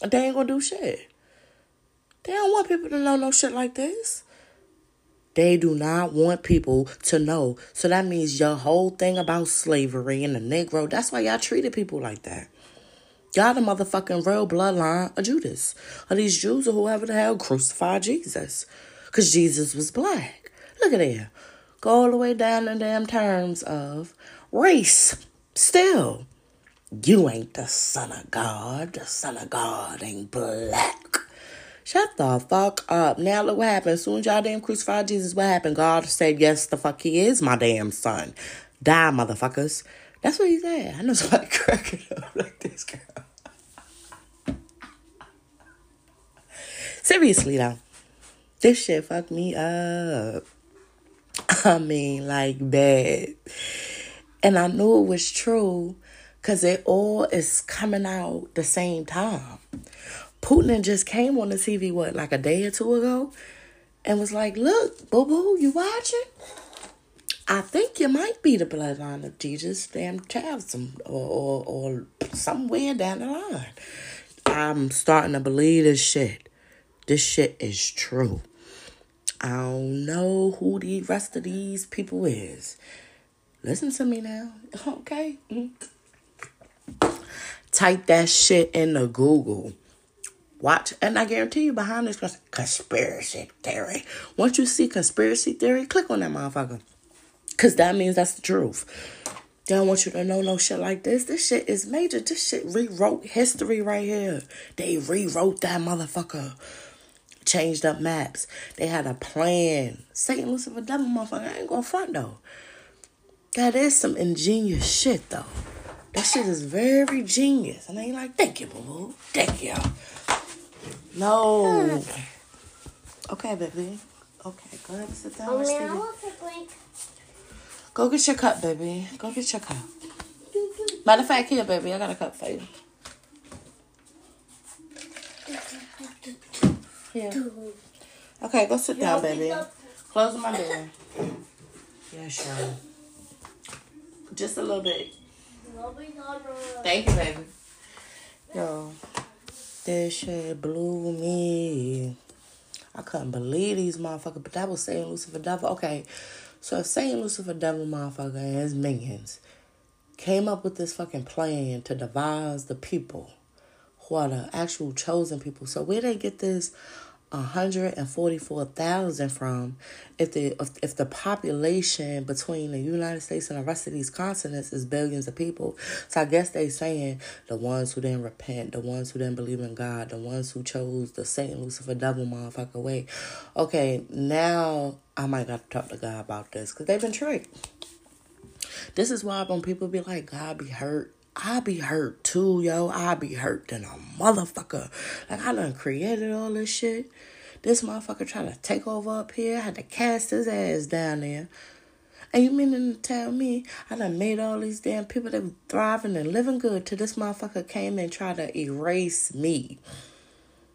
They ain't gonna do shit. They don't want people to know no shit like this. They do not want people to know. So that means your whole thing about slavery and the Negro, that's why y'all treated people like that. Y'all the motherfucking real bloodline of Judas. Of these Jews or whoever the hell crucified Jesus. Because Jesus was black. Look at there. Go all the way down in damn terms of race. Still, you ain't the son of God. The son of God ain't black. Shut the fuck up. Now look what happened. As soon as y'all damn crucified Jesus, what happened? God said, yes, the fuck he is my damn son. Die, motherfuckers. That's what he said. I know somebody cracking up like this girl. Seriously though, this shit fucked me up. I mean, like bad. And I knew it was true because it all is coming out the same time. Putin just came on the TV, what, like a day or two ago, and was like, Look, boo boo, you watching? I think you might be the bloodline of Jesus, damn child, some, or, or, or somewhere down the line. I'm starting to believe this shit. This shit is true. I don't know who the rest of these people is. Listen to me now, okay? Mm. Type that shit into Google. Watch, and I guarantee you behind this conspiracy theory. Once you see conspiracy theory, click on that motherfucker. Because that means that's the truth. They don't want you to know no shit like this. This shit is major. This shit rewrote history right here. They rewrote that motherfucker. Changed up maps. They had a plan. Satan Lucifer Devil motherfucker. I ain't gonna front though. That is some ingenious shit though. That shit is very genius. And they like, thank you, boo boo. Thank you. No. Okay, baby. Okay, go ahead and sit down. Miss I Stevie. want to. Go get your cup, baby. Go get your cup. Matter of fact, here, baby, I got a cup for you. Here. Okay, go sit down, baby. Close my door. Yeah, sure. Just a little bit. Thank you, baby. Yo, this shit blew me. I couldn't believe these motherfuckers, but that was Satan Lucifer Devil. Okay, so if Satan Lucifer Devil motherfucker and his minions came up with this fucking plan to devise the people who are the actual chosen people, so where they get this 144,000 from if the if, if the population between the United States and the rest of these continents is billions of people. So I guess they saying the ones who didn't repent, the ones who didn't believe in God, the ones who chose the Satan Lucifer devil motherfucker way. Okay, now I might got to talk to God about this because they've been tricked. This is why when people be like, God be hurt, I be hurt too, yo. I be hurt than a motherfucker. Like I done created all this shit. This motherfucker trying to take over up here. I had to cast his ass down there. And you meaning to tell me I done made all these damn people that was thriving and living good till this motherfucker came and tried to erase me.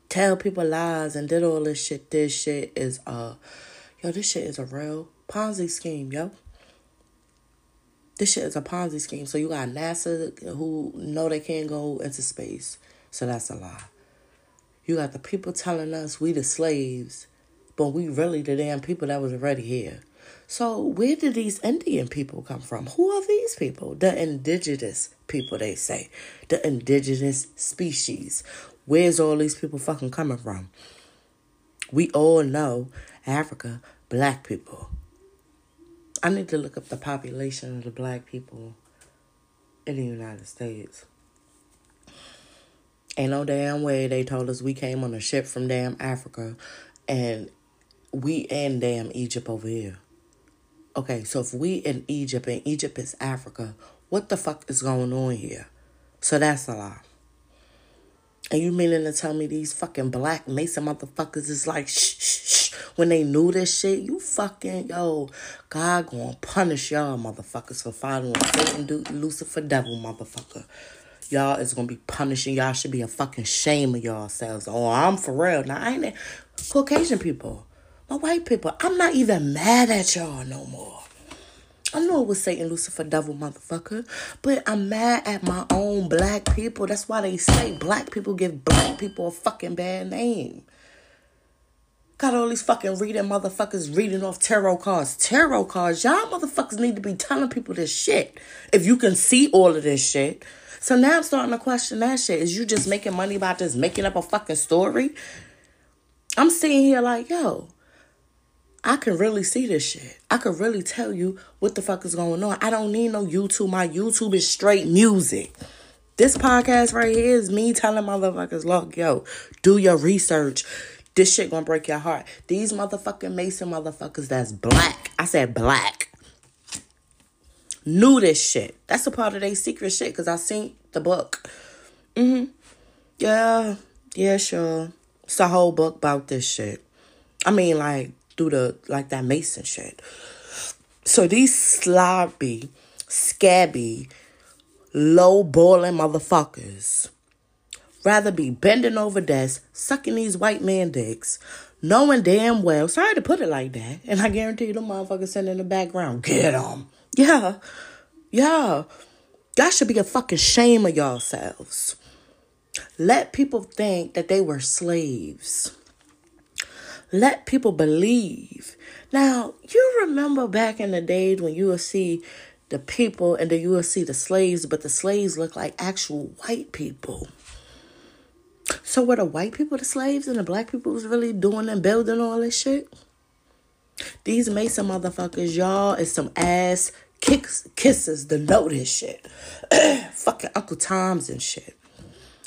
Tell people lies and did all this shit. This shit is uh yo, this shit is a real Ponzi scheme, yo. This shit is a Ponzi scheme. So you got NASA who know they can't go into space. So that's a lie. You got the people telling us we the slaves, but we really the damn people that was already here. So where did these Indian people come from? Who are these people? The indigenous people, they say. The indigenous species. Where's all these people fucking coming from? We all know Africa, black people. I need to look up the population of the black people in the United States. Ain't no damn way they told us we came on a ship from damn Africa and we in damn Egypt over here. Okay, so if we in Egypt and Egypt is Africa, what the fuck is going on here? So that's a lie. And you meaning to tell me these fucking black Mason motherfuckers is like shh shh shh when they knew this shit? You fucking yo, God gonna punish y'all motherfuckers for following Satan, dude, Lucifer, devil motherfucker. Y'all is gonna be punishing. Y'all should be a fucking shame of yourselves. Oh, I'm for real. Now I ain't Caucasian people, my white people. I'm not even mad at y'all no more. I know it was Satan, Lucifer, devil, motherfucker, but I'm mad at my own black people. That's why they say black people give black people a fucking bad name. Got all these fucking reading motherfuckers reading off tarot cards. Tarot cards, y'all motherfuckers need to be telling people this shit. If you can see all of this shit. So now I'm starting to question that shit. Is you just making money by just making up a fucking story? I'm sitting here like, yo, I can really see this shit. I can really tell you what the fuck is going on. I don't need no YouTube. My YouTube is straight music. This podcast right here is me telling motherfuckers, look, yo, do your research. This shit gonna break your heart. These motherfucking Mason motherfuckers that's black. I said black. Knew this shit. That's a part of their secret shit because I seen the book. Mm-hmm. Yeah. Yeah, sure. It's a whole book about this shit. I mean, like, through the, like, that Mason shit. So these sloppy, scabby, low balling motherfuckers rather be bending over desks, sucking these white man dicks, knowing damn well, sorry to put it like that, and I guarantee you the motherfuckers sitting in the background, get them. Yeah, yeah. Y'all should be a fucking shame of y'all yourselves. Let people think that they were slaves. Let people believe. Now, you remember back in the days when you would see the people and then you would see the slaves, but the slaves look like actual white people. So were the white people the slaves and the black people was really doing and building all this shit? These Mason motherfuckers, y'all is some ass kicks, kisses to know this shit. fucking Uncle Tom's and shit.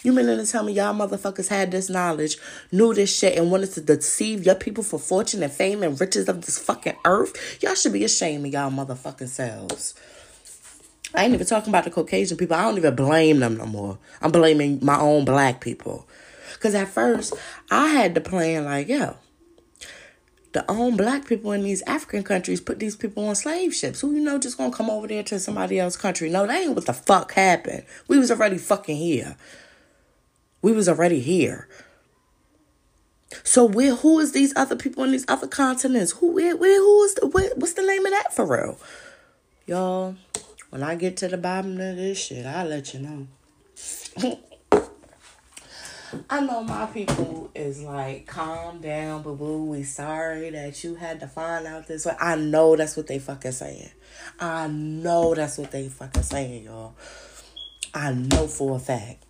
You mean to tell me y'all motherfuckers had this knowledge, knew this shit, and wanted to deceive your people for fortune and fame and riches of this fucking earth? Y'all should be ashamed of y'all motherfucking selves. I ain't even talking about the Caucasian people. I don't even blame them no more. I'm blaming my own black people. Because at first, I had the plan like, yo, the own black people in these African countries put these people on slave ships. Who you know just gonna come over there to somebody else's country? No, that ain't what the fuck happened. We was already fucking here. We was already here. So where who is these other people in these other continents? Who where, where who is the where, what's the name of that for real? Y'all, when I get to the bottom of this shit, I'll let you know. I know my people is like, calm down, boo boo. We sorry that you had to find out this way. I know that's what they fucking saying. I know that's what they fucking saying, y'all. I know for a fact.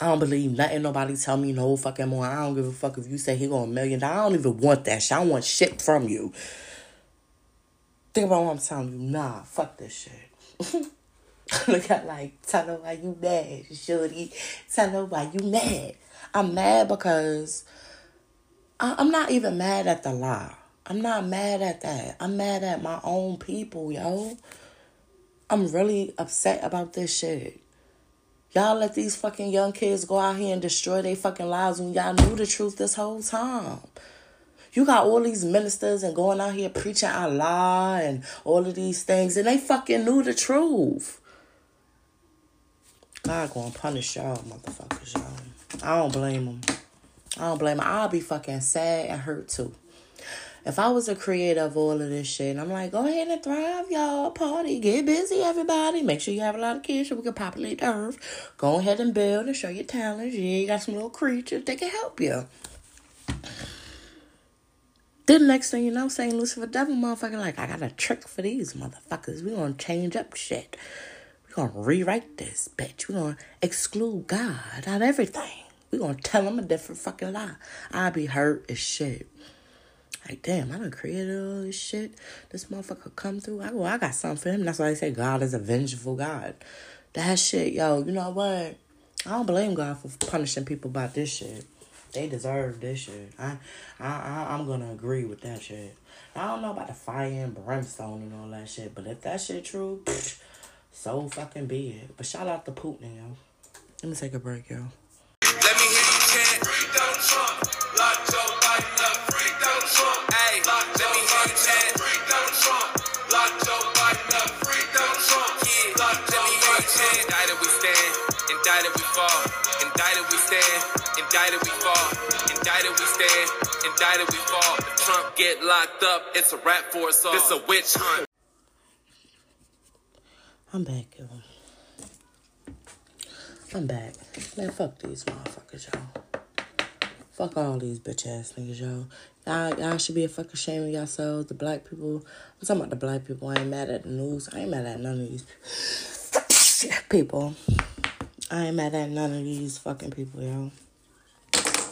I don't believe nothing nobody tell me no fucking more. I don't give a fuck if you say he going a million. I don't even want that shit. I want shit from you. Think about what I'm telling you. Nah, fuck this shit. Look at like, tell her why you mad, shorty. Tell her why you mad. I'm mad because I, I'm not even mad at the lie. I'm not mad at that. I'm mad at my own people, yo. I'm really upset about this shit. Y'all let these fucking young kids go out here and destroy their fucking lives when y'all knew the truth this whole time. You got all these ministers and going out here preaching Allah and all of these things, and they fucking knew the truth. God gonna punish y'all, motherfuckers, y'all. I don't blame them. I don't blame them. I'll be fucking sad and hurt too. If I was a creator of all of this shit, I'm like, go ahead and thrive, y'all. Party, get busy, everybody. Make sure you have a lot of kids so we can populate the earth. Go ahead and build and show your talents. Yeah, you got some little creatures that can help you. Then next thing you know, St. Lucifer Devil motherfucker like, I got a trick for these motherfuckers. We gonna change up shit. We gonna rewrite this bitch. We gonna exclude God out of everything. We gonna tell them a different fucking lie. I be hurt as shit. Like, damn, I done created all this shit. This motherfucker come through. I go, I got something for him. That's why I say God is a vengeful God. That shit, yo, you know what? I don't blame God for punishing people about this shit. They deserve this shit. I, I, I I'm gonna agree with that shit. I don't know about the fire and brimstone and all that shit, but if that shit true, psh, so fucking be it. But shout out to Putin, yo. Let me take a break, yo. Indicted we fall. If Trump get locked up, it's a wrap for us all. This a witch hunt. I'm back, yo. I'm back. Man, fuck these motherfuckers, y'all. Fuck all these bitch ass niggas, y'all. Y'all, y'all should be a fucking shame of yourselves. The black people. I'm talking about the black people. I ain't mad at the news. I ain't mad at none of these people. I ain't mad at none of these fucking people, y'all.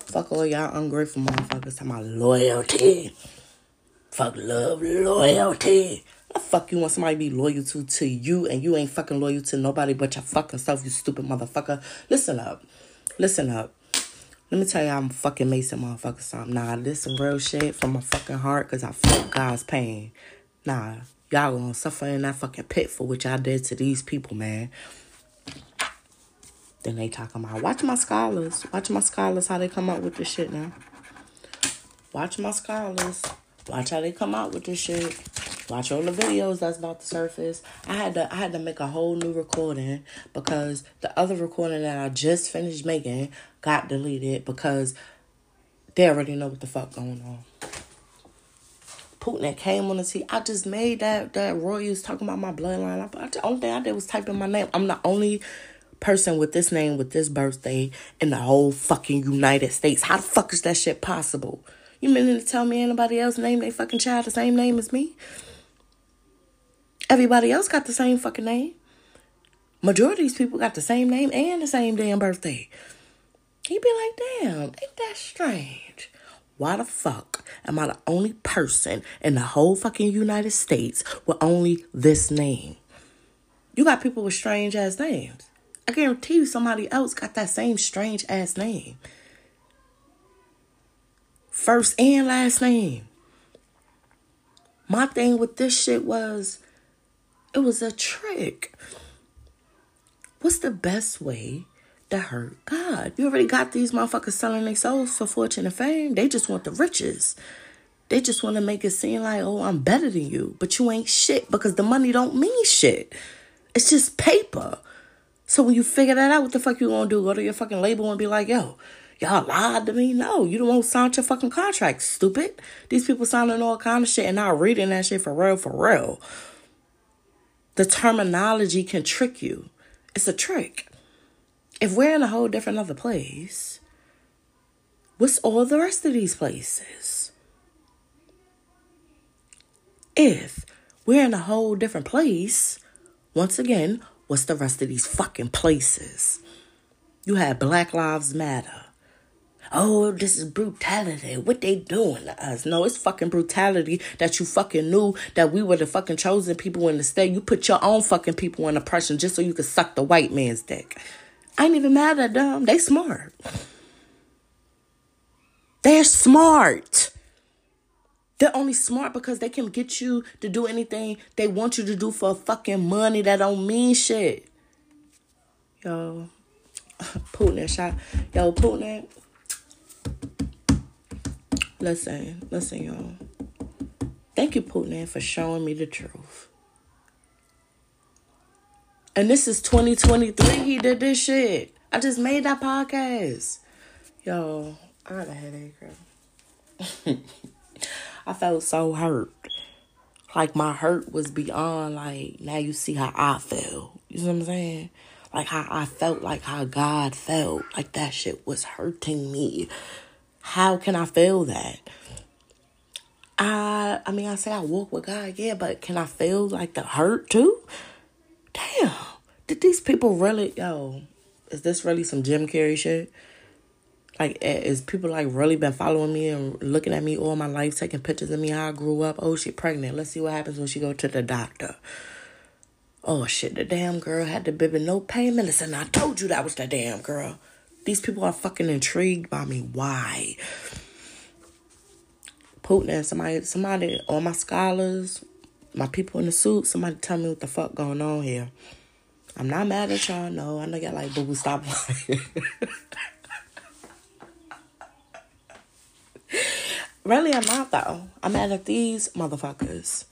Fuck all y'all ungrateful motherfuckers. Talking about loyalty. Fuck love, loyalty. The fuck you want somebody to be loyal to to you and you ain't fucking loyal to nobody but your fucking self, you stupid motherfucker. Listen up. Listen up. Let me tell you I'm fucking Mason motherfucker something. Nah, this some real shit from my fucking heart because I felt God's pain. Nah, y'all gonna suffer in that fucking pit for what y'all did to these people, man. Then they talking about watch my scholars. Watch my scholars how they come up with this shit now. Watch my scholars. Watch how they come out with this shit. Watch all the videos that's about to surface. I had to I had to make a whole new recording because the other recording that I just finished making got deleted because they already know what the fuck going on. Putin that came on the TV. I just made that that Roy was talking about my bloodline. I, the only thing I did was type in my name. I'm the only person with this name with this birthday in the whole fucking United States. How the fuck is that shit possible? You mean to tell me anybody else name their fucking child the same name as me? Everybody else got the same fucking name. Majority of these people got the same name and the same damn birthday. He'd be like, damn, ain't that strange? Why the fuck am I the only person in the whole fucking United States with only this name? You got people with strange ass names. I guarantee you somebody else got that same strange ass name. First and last name. My thing with this shit was it was a trick. What's the best way to hurt God? You already got these motherfuckers selling their souls for fortune and fame. They just want the riches. They just want to make it seem like, oh, I'm better than you. But you ain't shit because the money don't mean shit. It's just paper. So when you figure that out, what the fuck you gonna do? Go to your fucking label and be like, yo, y'all lied to me? No, you don't want to sign your fucking contract, stupid. These people signing all kind of shit and not reading that shit for real, for real. The terminology can trick you. It's a trick. If we're in a whole different other place, what's all the rest of these places? If we're in a whole different place, once again, what's the rest of these fucking places? You had Black Lives Matter. Oh, this is brutality. What they doing to us? No, it's fucking brutality that you fucking knew that we were the fucking chosen people in the state. You put your own fucking people in oppression just so you could suck the white man's dick. I ain't even mad at them. They smart. They're smart. They're only smart because they can get you to do anything they want you to do for fucking money that don't mean shit. Yo, Putin shot. Yo, Putin. Listen, listen, y'all. Thank you, Putin, for showing me the truth. And this is 2023. He did this shit. I just made that podcast. Yo, I got a headache, girl. I felt so hurt. Like my hurt was beyond like now you see how I feel. You know what I'm saying? Like how I felt like how God felt. Like that shit was hurting me. How can I feel that? I I mean I say I walk with God, yeah, but can I feel like the hurt too? Damn. Did these people really yo, is this really some Jim Carrey shit? Like, is people like really been following me and looking at me all my life, taking pictures of me how I grew up? Oh, she pregnant. Let's see what happens when she go to the doctor. Oh shit, the damn girl had the baby no pain medicine. I told you that was the damn girl. These people are fucking intrigued by me. Why? Putin and somebody, somebody, all my scholars, my people in the suit, somebody tell me what the fuck going on here. I'm not mad at y'all. No, I know y'all like boo boo. Stop lying. really, I'm not though. I'm mad at these motherfuckers.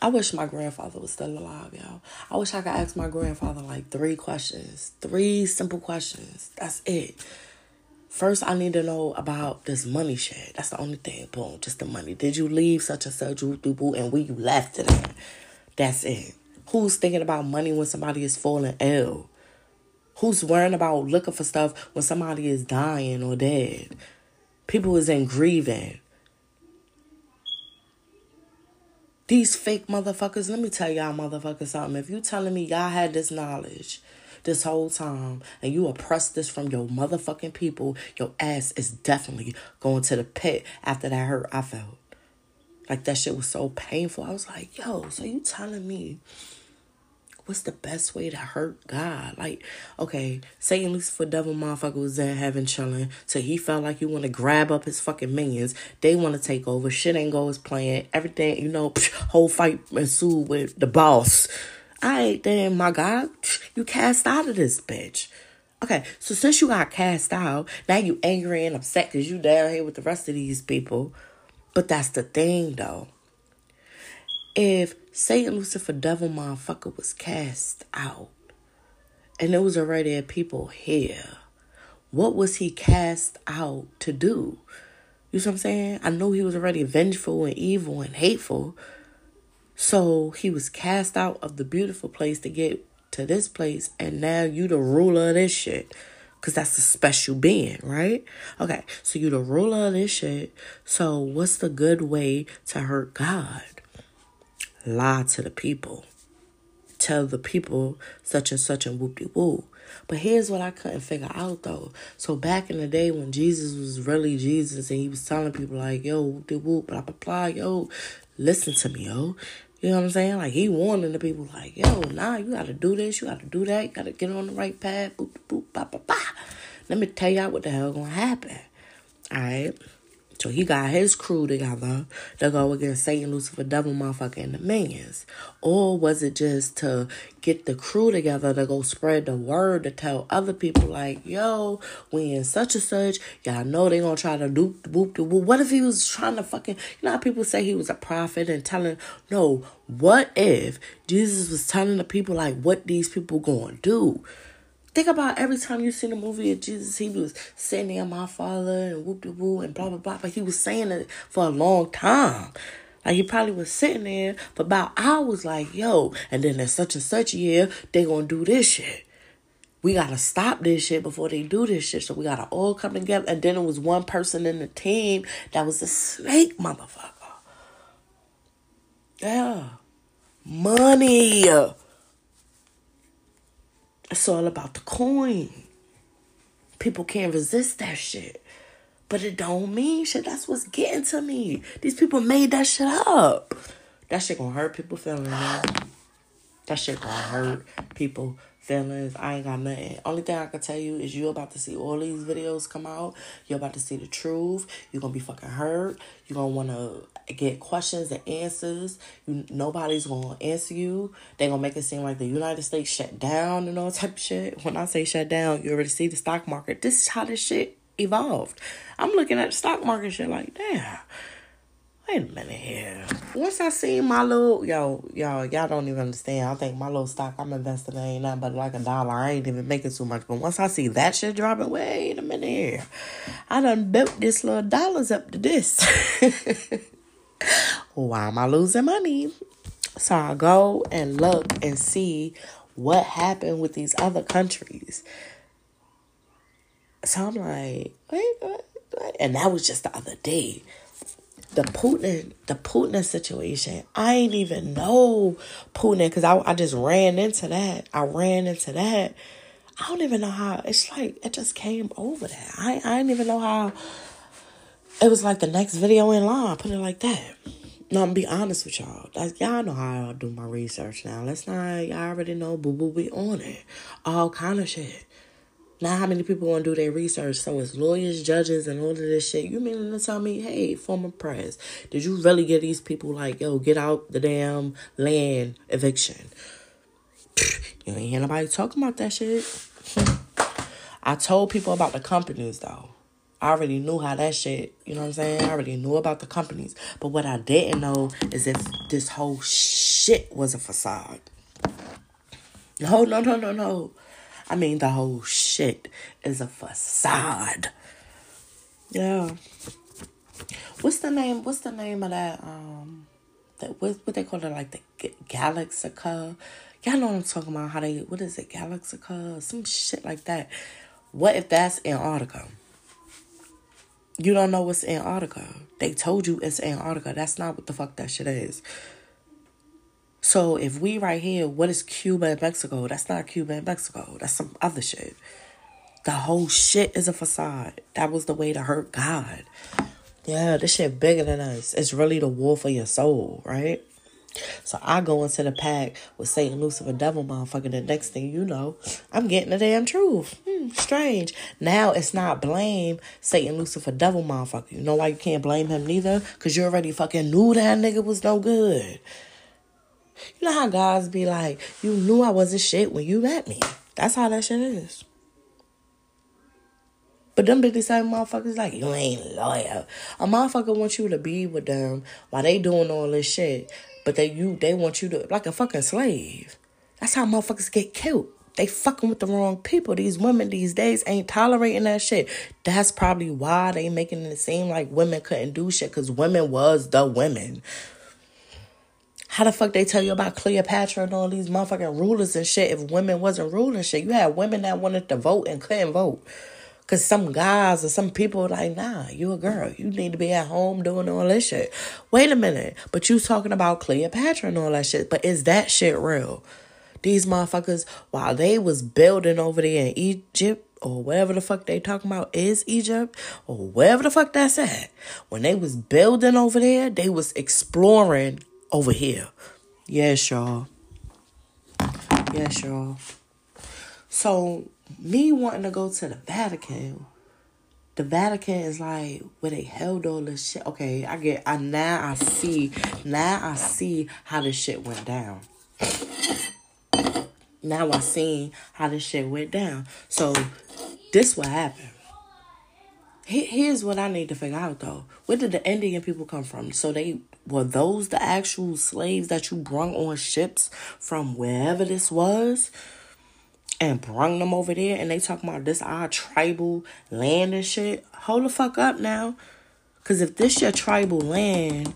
I wish my grandfather was still alive, y'all. I wish I could ask my grandfather like three questions, three simple questions. That's it. First, I need to know about this money shit. That's the only thing. Boom, just the money. Did you leave such and such, and where you left it at? That's it. Who's thinking about money when somebody is falling ill? Who's worrying about looking for stuff when somebody is dying or dead? People is in grieving. These fake motherfuckers, let me tell y'all motherfuckers something. If you telling me y'all had this knowledge this whole time and you oppressed this from your motherfucking people, your ass is definitely going to the pit after that hurt I felt. Like that shit was so painful. I was like, yo, so you telling me what's the best way to hurt God? Like, okay, Satan Lucifer devil motherfucker was in heaven chilling. So he felt like he want to grab up his fucking minions. They want to take over. Shit ain't go as planned. Everything, you know, whole fight ensued with the boss. Alright, then my God, you cast out of this bitch. Okay, so since you got cast out, now you angry and upset because you down here with the rest of these people. But that's the thing though. If Satan Lucifer devil motherfucker was cast out and there was already people here, what was he cast out to do? You see what I'm saying? I know he was already vengeful and evil and hateful. So he was cast out of the beautiful place to get to this place, and now you the ruler of this shit. Cause that's a special being, right? Okay, so you the ruler of this shit. So what's the good way to hurt God? Lie to the people. tell the people such and such and whoop de woo. But here's what I couldn't figure out though. So back in the day when Jesus was really Jesus and he was telling people like, yo, whoop de whoop, blah blah blah, yo, listen to me, yo. You know what I'm saying? Like he warning the people like, yo, nah, you gotta do this, you gotta do that, you gotta get on the right path, boop boop, ba ba ba. Let me tell y'all what the hell gonna happen. Alright. So he got his crew together to go against Satan, Lucifer, Devil, Motherfucker, and the. Or was it just to get the crew together to go spread the word to tell other people like, yo, we in such and such, y'all know they gonna try to do whoop the whoop. What if he was trying to fucking you know people say he was a prophet and telling no, what if Jesus was telling the people like what these people gonna do? Think about every time you seen a movie of Jesus, he was sitting there, my father, and whoop de woo, and blah, blah, blah. But he was saying it for a long time. Like he probably was sitting there for about hours, like, yo, and then there's such and such year, they gonna do this shit. We gotta stop this shit before they do this shit. So we gotta all come together. And then it was one person in the team that was a snake motherfucker. Yeah. Money. It's all about the coin. People can't resist that shit. But it don't mean shit. That's what's getting to me. These people made that shit up. That shit gonna hurt people feelings. Man. That shit gonna hurt people feelings. I ain't got nothing. Only thing I can tell you is you about to see all these videos come out. You're about to see the truth. You're gonna be fucking hurt. You're gonna wanna get questions and answers. You, nobody's gonna answer you. They gonna make it seem like the United States shut down and all type of shit. When I say shut down, you already see the stock market. This is how this shit evolved. I'm looking at the stock market shit like, damn wait a minute here. Once I see my little yo, y'all, y'all don't even understand. I think my little stock I'm investing in ain't nothing but like a dollar. I ain't even making too much. But once I see that shit dropping, wait a minute here. I done built this little dollars up to this. Why am I losing money? So I go and look and see what happened with these other countries. So I'm like, wait? And that was just the other day the Putin, the Putin situation. I ain't even know Putin because I, I just ran into that. I ran into that. I don't even know how. It's like it just came over that. I I didn't even know how. It was like the next video in line. Put it like that. No, I'm be honest with y'all. Like, y'all know how I do my research now. Let's not. Y'all already know. Boo boo be on it. All kind of shit. Now, how many people want to do their research? So it's lawyers, judges, and all of this shit. You mean to tell me, hey, former press, did you really get these people like, yo, get out the damn land eviction? You ain't hear nobody talking about that shit. I told people about the companies though. I already knew how that shit, you know what I'm saying? I already knew about the companies. But what I didn't know is if this whole shit was a facade. No, no, no, no, no. I mean, the whole shit is a facade. Yeah. What's the name? What's the name of that? Um, that what what they call it? Like the Galaxica. Y'all know what I'm talking about? How they what is it? Galaxica? Some shit like that. What if that's Antarctica? You don't know what's Antarctica. They told you it's Antarctica. That's not what the fuck that shit is. So if we right here, what is Cuba and Mexico? That's not Cuba and Mexico. That's some other shit. The whole shit is a facade. That was the way to hurt God. Yeah, this shit bigger than us. It's really the war for your soul, right? So I go into the pack with Satan, Lucifer, Devil, motherfucker. The next thing you know, I'm getting the damn truth. Hmm, strange. Now it's not blame Satan, Lucifer, Devil, motherfucker. You know why you can't blame him neither? Because you already fucking knew that nigga was no good. You know how guys be like, you knew I wasn't shit when you met me. That's how that shit is. But them the same motherfuckers like, you ain't loyal. A motherfucker wants you to be with them while they doing all this shit. But they you they want you to like a fucking slave. That's how motherfuckers get killed. They fucking with the wrong people. These women these days ain't tolerating that shit. That's probably why they making it seem like women couldn't do shit. Cause women was the women. How the fuck they tell you about Cleopatra and all these motherfucking rulers and shit if women wasn't ruling shit? You had women that wanted to vote and couldn't vote. Cause some guys or some people like, nah, you a girl. You need to be at home doing all this shit. Wait a minute. But you talking about Cleopatra and all that shit. But is that shit real? these motherfuckers, while they was building over there in Egypt or whatever the fuck they talking about is Egypt or wherever the fuck that's at, when they was building over there, they was exploring over here. Yes, y'all. Yes, y'all. So me wanting to go to the Vatican, the Vatican is like where they held all this shit. Okay, I get. I now I see. Now I see how this shit went down. Now I seen how this shit went down. So this what happened. Here's what I need to figure out though. Where did the Indian people come from? So they were those the actual slaves that you brung on ships from wherever this was? And brung them over there and they talking about this our tribal land and shit. Hold the fuck up now. Cause if this your tribal land,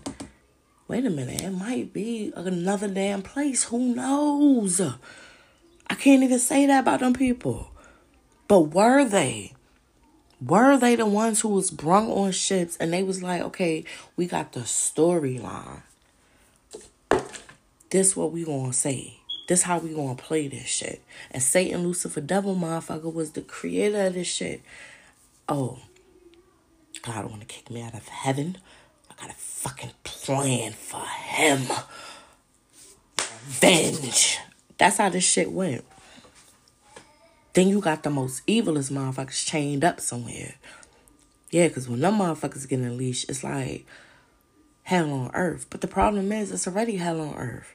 wait a minute, it might be another damn place. Who knows? I can't even say that about them people. But were they? Were they the ones who was brung on ships and they was like, okay, we got the storyline. This what we gonna say. This how we gonna play this shit. And Satan, Lucifer, devil, motherfucker was the creator of this shit. Oh, God want to kick me out of heaven. I got a fucking plan for him. Revenge. That's how this shit went. Then you got the most evilest motherfuckers chained up somewhere. Yeah, because when them motherfuckers get unleashed, it's like hell on earth. But the problem is, it's already hell on earth.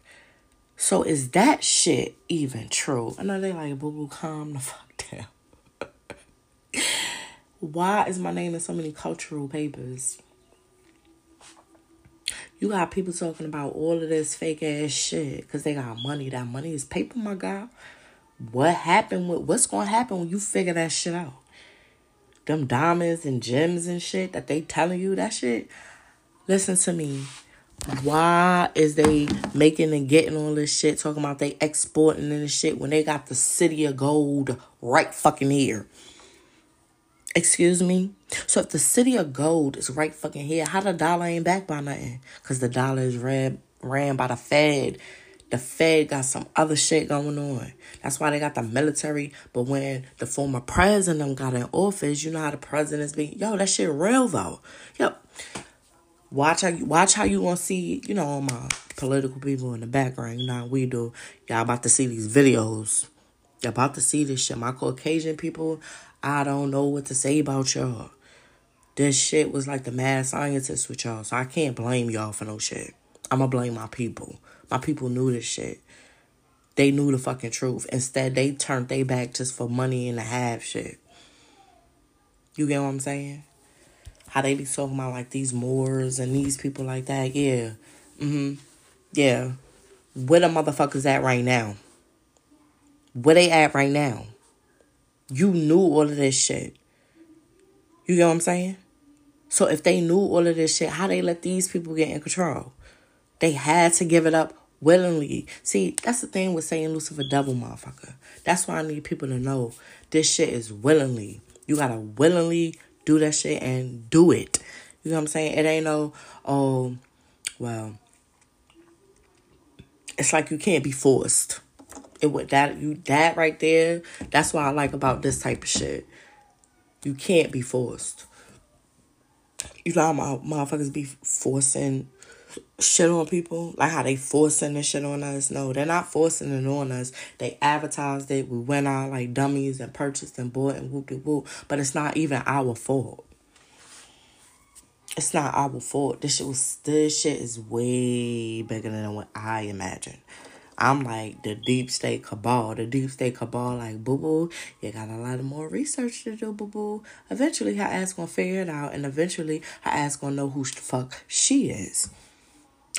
So is that shit even true? I know they like boo boo calm the fuck down. Why is my name in so many cultural papers? You got people talking about all of this fake ass shit because they got money. That money is paper, my guy. What happened with what's gonna happen when you figure that shit out? Them diamonds and gems and shit that they telling you that shit. Listen to me. Why is they making and getting all this shit, talking about they exporting and this shit when they got the city of gold right fucking here? Excuse me? So if the city of gold is right fucking here, how the dollar ain't back by nothing? Because the dollar is ran, ran by the Fed. The Fed got some other shit going on. That's why they got the military. But when the former president got in office, you know how the presidents be. Yo, that shit real though. Yep. Watch how you watch how you gonna see, you know, all my political people in the background. You know we do. Y'all about to see these videos. Y'all about to see this shit. My Caucasian people, I don't know what to say about y'all. This shit was like the mad scientist with y'all. So I can't blame y'all for no shit. I'ma blame my people. My people knew this shit. They knew the fucking truth. Instead, they turned their back just for money and a half shit. You get what I'm saying? How they be talking about like these Moors and these people like that. Yeah. Mm-hmm. Yeah. Where the motherfuckers at right now? Where they at right now? You knew all of this shit. You get what I'm saying? So if they knew all of this shit, how they let these people get in control? They had to give it up willingly. See, that's the thing with Satan Lucifer devil motherfucker. That's why I need people to know this shit is willingly. You gotta willingly do that shit and do it. You know what I'm saying? It ain't no, oh, well, it's like you can't be forced. It would that you that right there. That's what I like about this type of shit. You can't be forced. You know how my motherfuckers be forcing shit on people, like how they forcing this shit on us. No, they're not forcing it on us. They advertised it. We went out like dummies and purchased and bought and whoop de whoop. But it's not even our fault. It's not our fault. This shit was this shit is way bigger than what I imagined. I'm like the deep state cabal. The deep state cabal, like boo boo, you got a lot of more research to do, boo boo. Eventually, her ass gonna figure it out, and eventually, her ass gonna know who the fuck she is.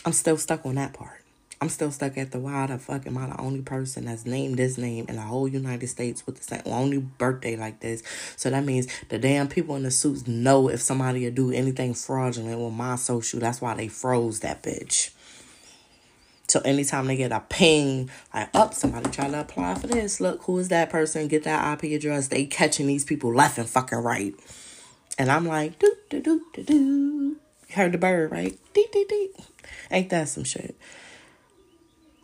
I'm still stuck on that part. I'm still stuck at the why the fuck am I the only person that's named this name in the whole United States with the same only birthday like this? So that means the damn people in the suits know if somebody will do anything fraudulent with my social. That's why they froze that bitch. So anytime they get a ping, like, up, oh, somebody trying to apply for this. Look, who is that person? Get that IP address. They catching these people left and fucking right. And I'm like, do, do, do, do, do. Heard the bird, right? Dee, dee, dee. Ain't that some shit?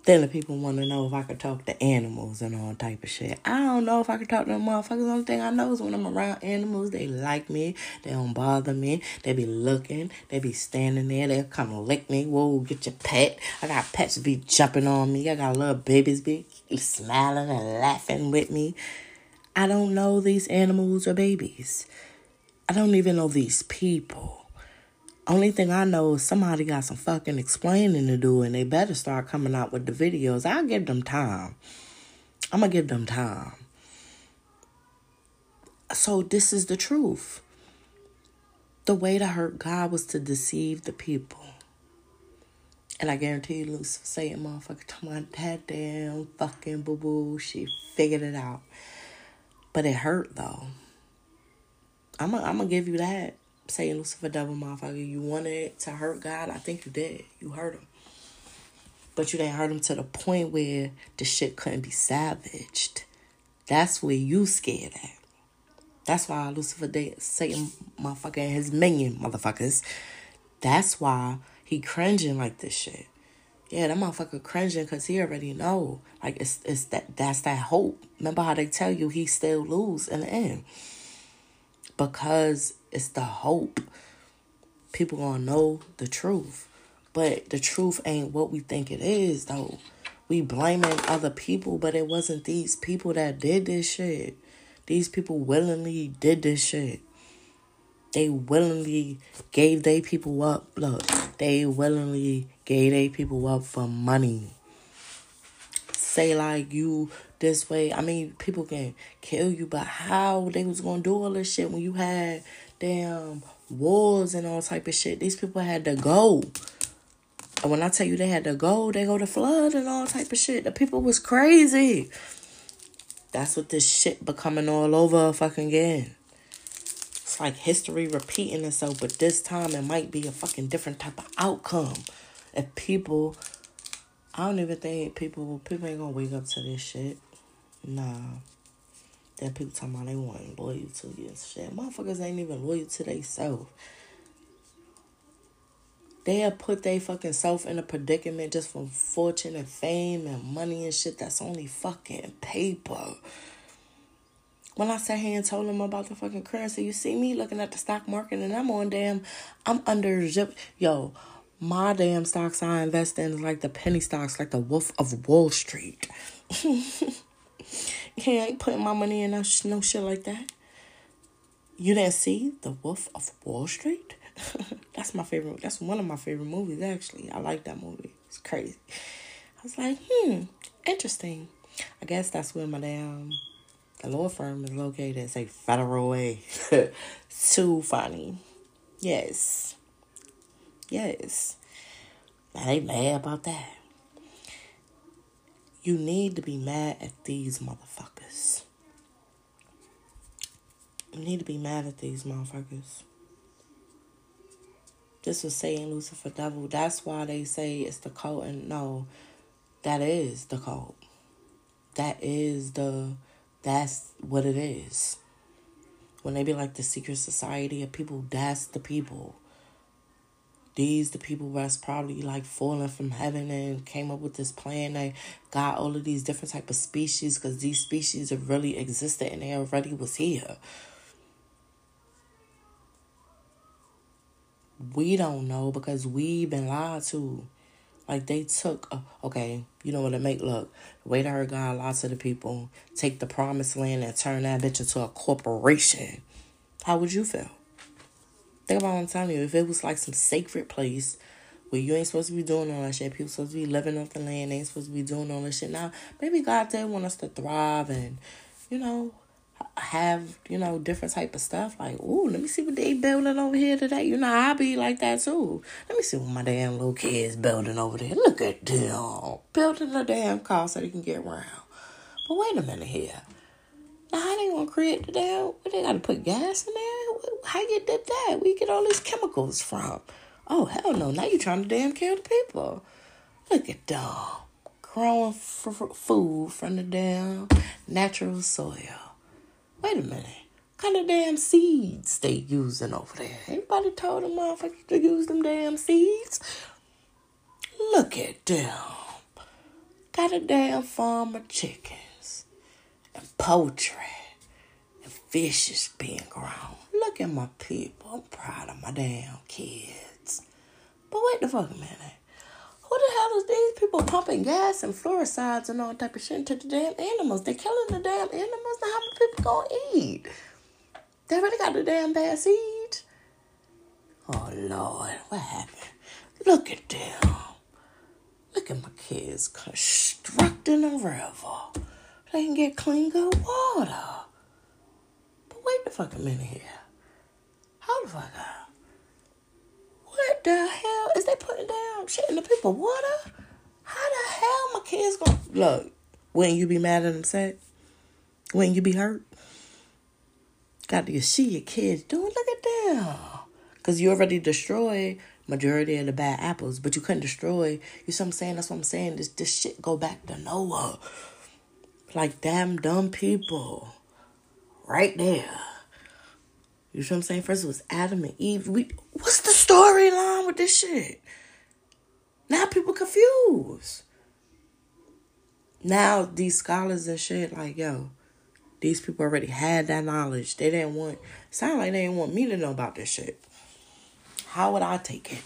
Then the people want to know if I could talk to animals and all type of shit. I don't know if I could talk to them motherfuckers. The only thing I know is when I'm around animals, they like me. They don't bother me. They be looking. They be standing there. They come lick me. Whoa, get your pet. I got pets be jumping on me. I got little babies be smiling and laughing with me. I don't know these animals or babies. I don't even know these people. Only thing I know is somebody got some fucking explaining to do and they better start coming out with the videos. I'll give them time. I'm going to give them time. So this is the truth. The way to hurt God was to deceive the people. And I guarantee you, Lucifer Satan motherfucker talking about that damn fucking boo boo. She figured it out. But it hurt though. I'm going to give you that Satan Lucifer devil motherfucker. You wanted to hurt God. I think you did. You hurt him. But you didn't hurt him to the point where the shit couldn't be savaged. That's where you scared at. That's why Lucifer did Satan motherfucker and his minion motherfuckers. That's why he cringing like this shit. Yeah, that motherfucker cringing because he already know. Like it's it's that that's that hope. Remember how they tell you he still lose in the end. Because it's the hope. People gonna know the truth. But the truth ain't what we think it is though. We blaming other people, but it wasn't these people that did this shit. These people willingly did this shit. They willingly gave they people up. Look, they willingly gave they people up for money. Say like you this way. I mean, people can kill you, but how they was gonna do all this shit when you had damn wars and all type of shit. These people had to go. And when I tell you they had to go, they go to flood and all type of shit. The people was crazy. That's what this shit becoming all over fucking again. It's like history repeating itself, but this time it might be a fucking different type of outcome. If people I don't even think people people ain't gonna wake up to this shit. Nah. That people talking about they want loyal to you and shit. Motherfuckers ain't even loyal to themselves. They'll put their fucking self in a predicament just for fortune and fame and money and shit that's only fucking paper. When I sat here and told them about the fucking currency, you see me looking at the stock market and I'm on damn, I'm under zip. Yo, my damn stocks I invest in is like the penny stocks, like the Wolf of Wall Street. Ain't putting my money in no, no shit like that. You didn't see The Wolf of Wall Street? that's my favorite. That's one of my favorite movies, actually. I like that movie. It's crazy. I was like, hmm, interesting. I guess that's where my damn the law firm is located. It's a federal way. Too funny. Yes. Yes. They mad about that. You need to be mad at these motherfuckers. You need to be mad at these motherfuckers. This was Satan Lucifer devil. That's why they say it's the cult. And no, that is the cult. That is the, that's what it is. When they be like the secret society of people, that's the people these the people that's probably like falling from heaven and came up with this plan they got all of these different type of species because these species have really existed and they already was here. We don't know because we've been lied to. Like they took okay you know what it make look the way her god lots of the people take the promised land and turn that bitch into a corporation. How would you feel Think about what I'm telling you. If it was like some sacred place where you ain't supposed to be doing all that shit, people supposed to be living off the land, they ain't supposed to be doing all that shit. Now, maybe God did want us to thrive and, you know, have, you know, different type of stuff. Like, ooh, let me see what they building over here today. You know, I be like that too. Let me see what my damn little kids building over there. Look at them. Building a damn car so they can get around. But wait a minute here. Now, how they gonna create the damn? They gotta put gas in there? How you did that? Where you get all these chemicals from? Oh hell no! Now you trying to damn kill the people. Look at them growing f- food from the damn natural soil. Wait a minute. What kind of damn seeds they using over there? Anybody told them motherfuckers to use them damn seeds? Look at them. got a damn farm of chickens and poultry and fishes being grown. Look at my people. I'm proud of my damn kids. But wait the fuck a minute. Who the hell is these people pumping gas and fluoricides and all type of shit into the damn animals? They're killing the damn animals. Now how many people gonna eat? They already got the damn bad seeds. Oh Lord, what happened? Look at them. Look at my kids constructing a river. They can get clean good water. But wait the fuck a minute here. How the fuck up. What the hell is they putting down shit in the people water? How the hell my kids gonna look? Wouldn't you be mad them said? Wouldn't you be hurt? Got to see your kids doing. Look at them, cause you already destroyed majority of the bad apples, but you couldn't destroy. You see what I'm saying? That's what I'm saying. This this shit go back to Noah. Like damn dumb people, right there. You see what I'm saying? First it was Adam and Eve. We what's the storyline with this shit? Now people confused. Now these scholars and shit, like yo, these people already had that knowledge. They didn't want sound like they didn't want me to know about this shit. How would I take it?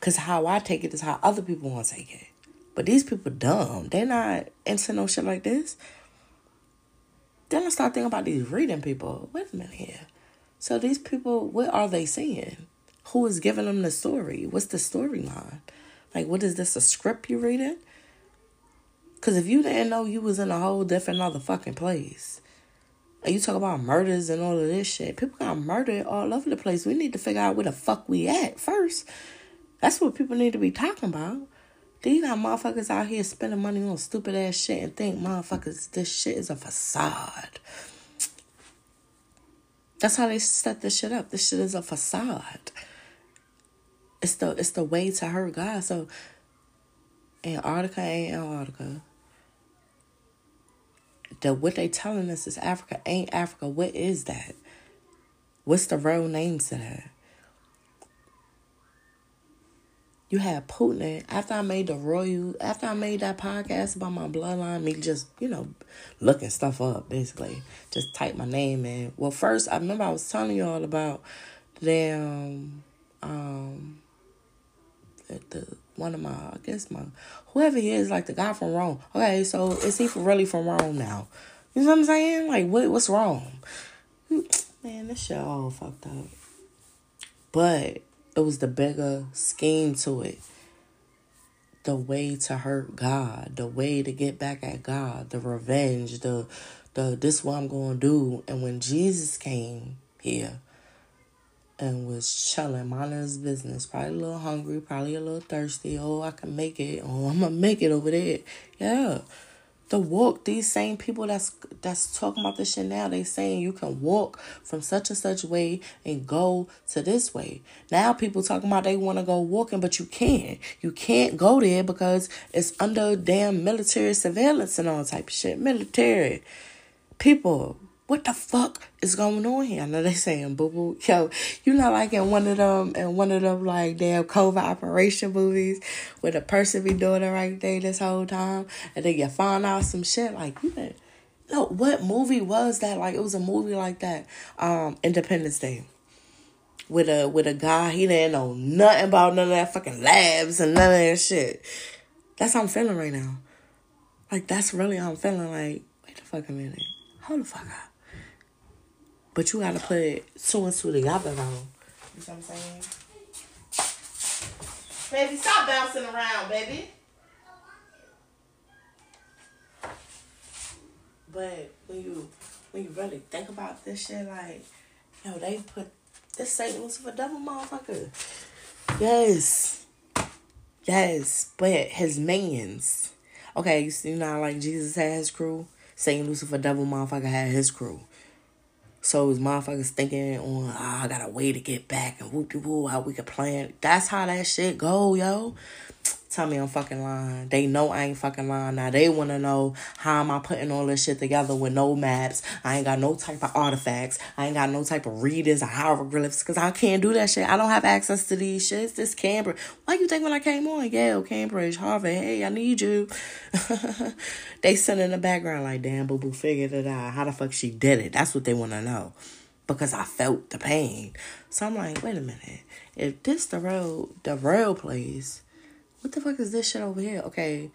Cause how I take it is how other people want to take it. But these people dumb. They're not into no shit like this. Then I start thinking about these reading people. Wait a minute here. So these people, what are they seeing? Who is giving them the story? What's the storyline? Like, what is this? A script you reading? Because if you didn't know, you was in a whole different other fucking place. And you talk about murders and all of this shit. People got murdered all over the place. We need to figure out where the fuck we at first. That's what people need to be talking about. Then you got motherfuckers out here spending money on stupid ass shit and think motherfuckers this shit is a facade. That's how they set this shit up. This shit is a facade. It's the it's the way to hurt God. So Antarctica ain't Antarctica. The what they telling us is Africa ain't Africa. What is that? What's the real name to that? You had Putin. After I made the royal, after I made that podcast about my bloodline, me just you know looking stuff up, basically, just type my name in. Well, first I remember I was telling you all about them, um the, the one of my I guess my whoever he is, like the guy from Rome. Okay, so is he really from Rome now? You know what I'm saying? Like what what's wrong? Man, this shit all fucked up. But it was the bigger scheme to it. The way to hurt God, the way to get back at God, the revenge, the the this what I'm gonna do. And when Jesus came here and was chilling, minding his business, probably a little hungry, probably a little thirsty. Oh, I can make it. Oh, I'm gonna make it over there. Yeah the walk these same people that's that's talking about this shit now they saying you can walk from such and such way and go to this way. Now people talking about they want to go walking but you can't. You can't go there because it's under damn military surveillance and all type of shit. Military people what the fuck is going on here? I know they saying boo boo. Yo, you know like in one of them in one of them like damn COVID operation movies where the person be doing the right thing this whole time and then you find out some shit like you know, no, what movie was that? Like it was a movie like that. Um, Independence Day. With a with a guy, he didn't know nothing about none of that fucking labs and none of that shit. That's how I'm feeling right now. Like that's really how I'm feeling. Like, wait a fucking minute. Hold the fuck up. But you gotta put two and two together though. You know what I'm saying? Baby, stop bouncing around, baby. But when you when you really think about this shit, like, yo, they put this Satan Lucifer devil motherfucker. Yes. Yes. But his minions. Okay, you see now like Jesus had his crew. Satan Lucifer devil motherfucker had his crew. So his motherfuckers thinking on, oh, I got a way to get back and whoop de woo, how we could plan. That's how that shit go, yo. Tell me I'm fucking lying. They know I ain't fucking lying. Now they want to know how am I putting all this shit together with no maps. I ain't got no type of artifacts. I ain't got no type of readers or hieroglyphs because I can't do that shit. I don't have access to these shits. This Cambridge. Why you think when I came on? Yale, Cambridge, Harvard. Hey, I need you. they sit in the background like, damn, boo boo figured it out. How the fuck she did it? That's what they want to know because I felt the pain. So I'm like, wait a minute. If this the real the real place, what the fuck is this shit over here? Okay,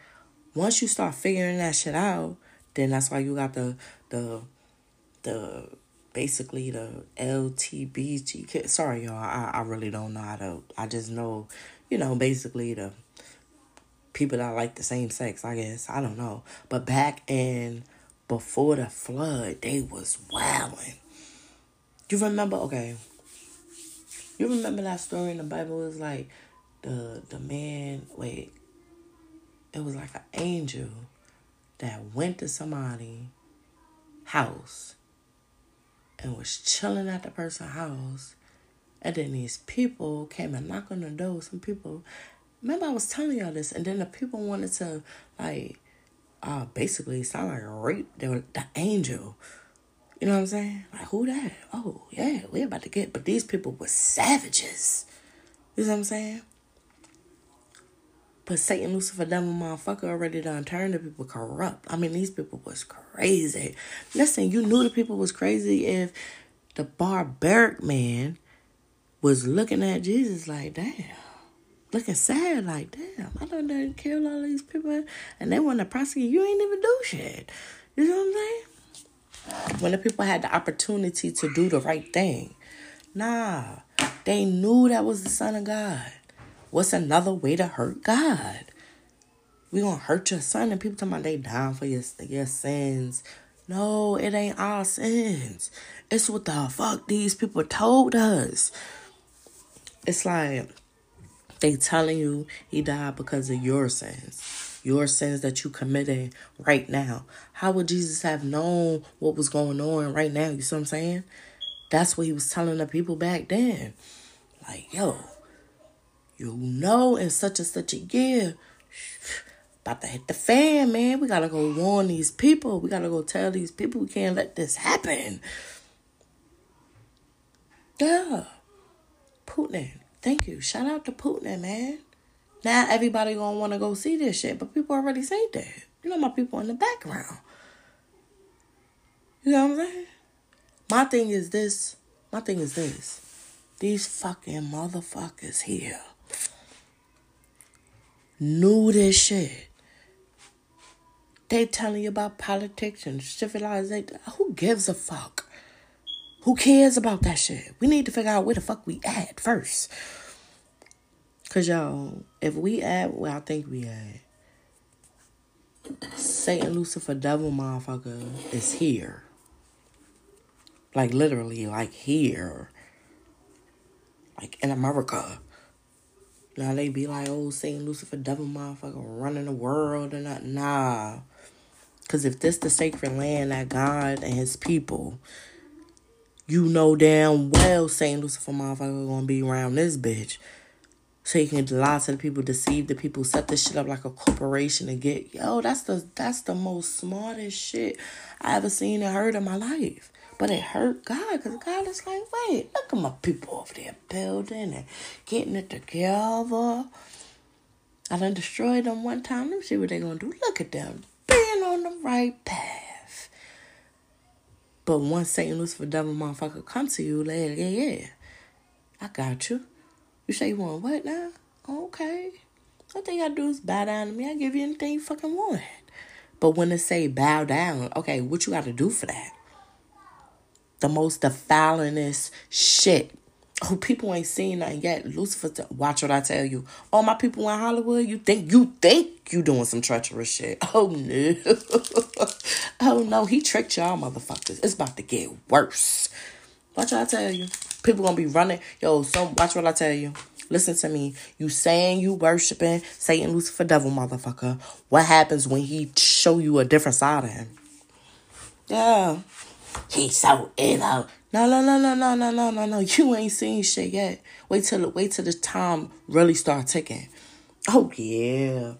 once you start figuring that shit out, then that's why you got the the the basically the LTBG. Sorry, y'all. I, I really don't know how to. I just know, you know, basically the people that like the same sex. I guess I don't know. But back in before the flood, they was wilding. You remember? Okay. You remember that story in the Bible? It was like the the man. Wait. It was like an angel that went to somebody house and was chilling at the person's house. And then these people came and knocked on the door. Some people, remember I was telling y'all this, and then the people wanted to like, uh, basically sound like rape. They were the angel. You know what I'm saying? Like who that? Oh yeah, we about to get. But these people were savages. You know what I'm saying? But Satan, Lucifer, devil, motherfucker already done turned the people corrupt. I mean, these people was crazy. Listen, you knew the people was crazy if the barbaric man was looking at Jesus like, damn. Looking sad, like, damn, I done done kill all these people and they want to prosecute. You ain't even do shit. You know what I'm saying? when the people had the opportunity to do the right thing. Nah, they knew that was the Son of God. What's another way to hurt God? We gonna hurt your son and people talking about they down for your, your sins. No, it ain't our sins. It's what the fuck these people told us. It's like they telling you he died because of your sins your sins that you committed right now. How would Jesus have known what was going on right now? You see what I'm saying? That's what he was telling the people back then. Like, yo, you know, in such and such a year, about to hit the fan, man. We gotta go warn these people. We gotta go tell these people we can't let this happen. Yeah. Putin. Thank you. Shout out to Putin, man. Now everybody gonna want to go see this shit, but people already say that. You know my people in the background. You know what I'm saying? My thing is this. My thing is this. These fucking motherfuckers here knew this shit. They telling you about politics and civilization. Who gives a fuck? Who cares about that shit? We need to figure out where the fuck we at first. Cause y'all, if we at where I think we at, Satan, Lucifer, devil, motherfucker is here. Like literally, like here. Like in America. Now they be like, oh, Satan Lucifer, devil, motherfucker running the world and not. Nah. Cause if this the sacred land that God and his people, you know damn well Satan Lucifer, motherfucker gonna be around this bitch. So you can lie to the people, deceive the people, set this shit up like a corporation and get yo. That's the that's the most smartest shit I ever seen and heard in my life. But it hurt God because God is like, wait, look at my people over there building and getting it together. I done destroyed them one time. Let me see what they gonna do. Look at them being on the right path. But once Satan, Lucifer, devil, motherfucker come to you, like, yeah, yeah, I got you. You say you want what now? Okay. All thing I do is bow down to me. I give you anything you fucking want. But when they say bow down, okay, what you got to do for that? The most defilingest shit. Oh, people ain't seen nothing yet. Lucifer, t- watch what I tell you. All my people in Hollywood, you think you think you doing some treacherous shit? Oh no, oh no, he tricked y'all motherfuckers. It's about to get worse. Watch what I tell you. People gonna be running. Yo, so watch what I tell you. Listen to me. You saying you worshiping Satan, Lucifer, devil, motherfucker. What happens when he show you a different side of him? Yeah. He's so evil. No, no, no, no, no, no, no, no, no. You ain't seen shit yet. Wait till wait till the time really start ticking. Oh yeah.